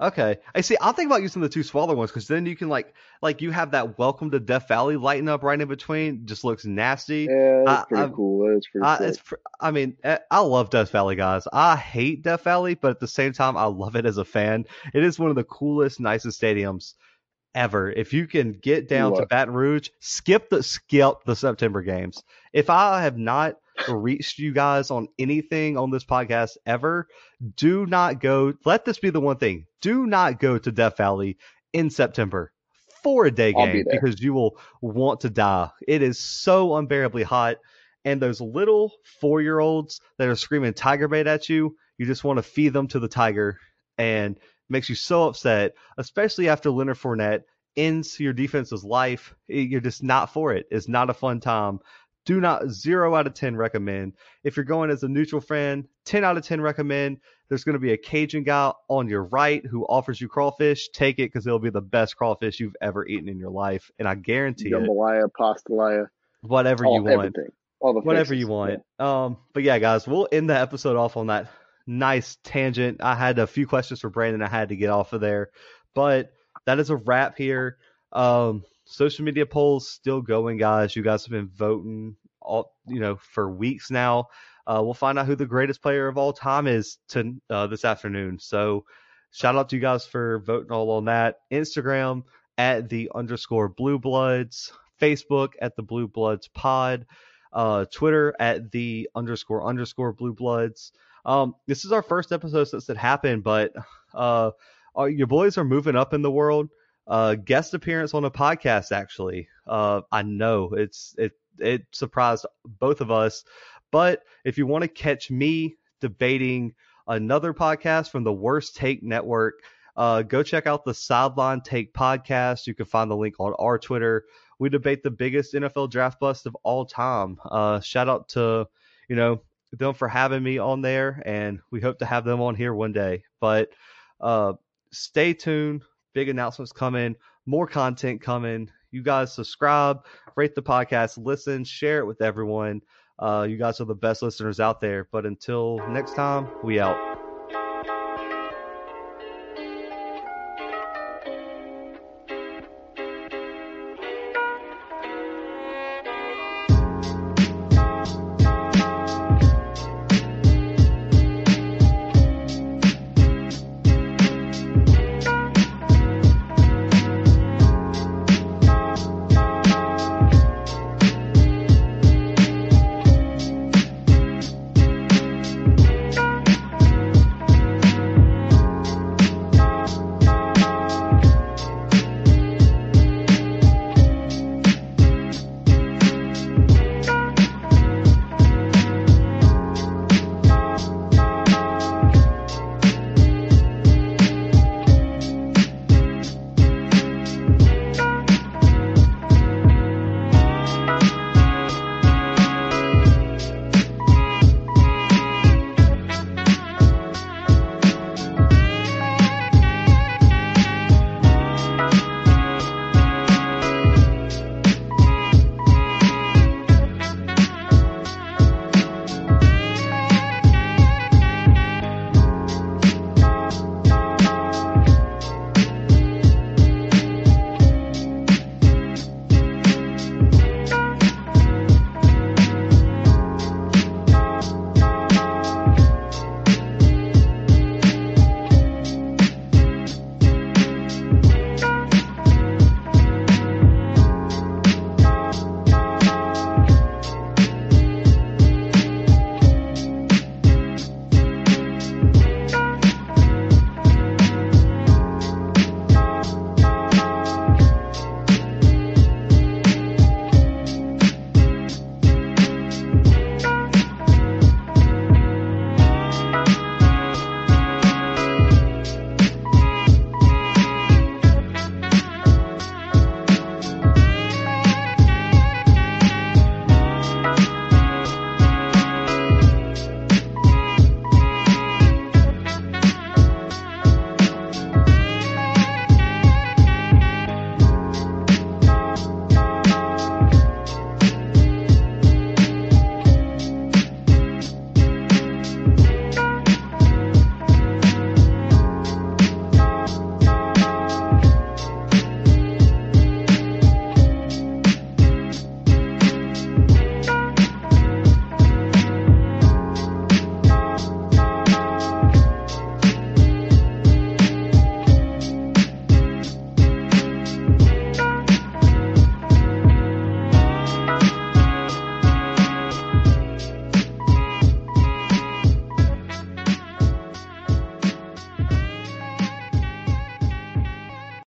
Okay, I see. I'll think about using the two smaller ones because then you can like like you have that welcome to Death Valley lighting up right in between. Just looks nasty. Yeah, that's I, pretty I, cool. That's pretty. I, cool. It's. I mean, eh, I love Death Valley, guys. I hate Death Valley, but at the same time, I love it as a fan. It is one of the coolest, nicest stadiums ever. If you can get down to Baton Rouge, skip the skip the September games. If I have not reached you guys on anything on this podcast ever, do not go. Let this be the one thing. Do not go to Death Valley in September for a day game be because you will want to die. It is so unbearably hot. And those little four year olds that are screaming tiger bait at you, you just want to feed them to the tiger and makes you so upset, especially after Leonard Fournette ends your defense's life. You're just not for it. It's not a fun time do not zero out of 10 recommend. If you're going as a neutral friend, 10 out of 10 recommend. There's going to be a Cajun guy on your right who offers you crawfish. Take it because it'll be the best crawfish you've ever eaten in your life. And I guarantee Jambalaya, it. pastalaya. Whatever all, you want. Everything. All the Whatever you want. Yeah. Um, but yeah, guys, we'll end the episode off on that nice tangent. I had a few questions for Brandon I had to get off of there. But that is a wrap here. Um, social media polls still going, guys. You guys have been voting all you know for weeks now. Uh, we'll find out who the greatest player of all time is to uh, this afternoon. So shout out to you guys for voting all on that. Instagram at the underscore Blue Bloods, Facebook at the Blue Bloods Pod, uh, Twitter at the underscore underscore Blue Bloods. Um, this is our first episode since it happened, but uh, your boys are moving up in the world. Uh, guest appearance on a podcast. Actually, uh, I know it's it it surprised both of us. But if you want to catch me debating another podcast from the Worst Take Network, uh, go check out the Sideline Take podcast. You can find the link on our Twitter. We debate the biggest NFL draft bust of all time. Uh, shout out to you know them for having me on there, and we hope to have them on here one day. But uh, stay tuned. Big announcements coming, more content coming. You guys subscribe, rate the podcast, listen, share it with everyone. Uh, you guys are the best listeners out there. But until next time, we out.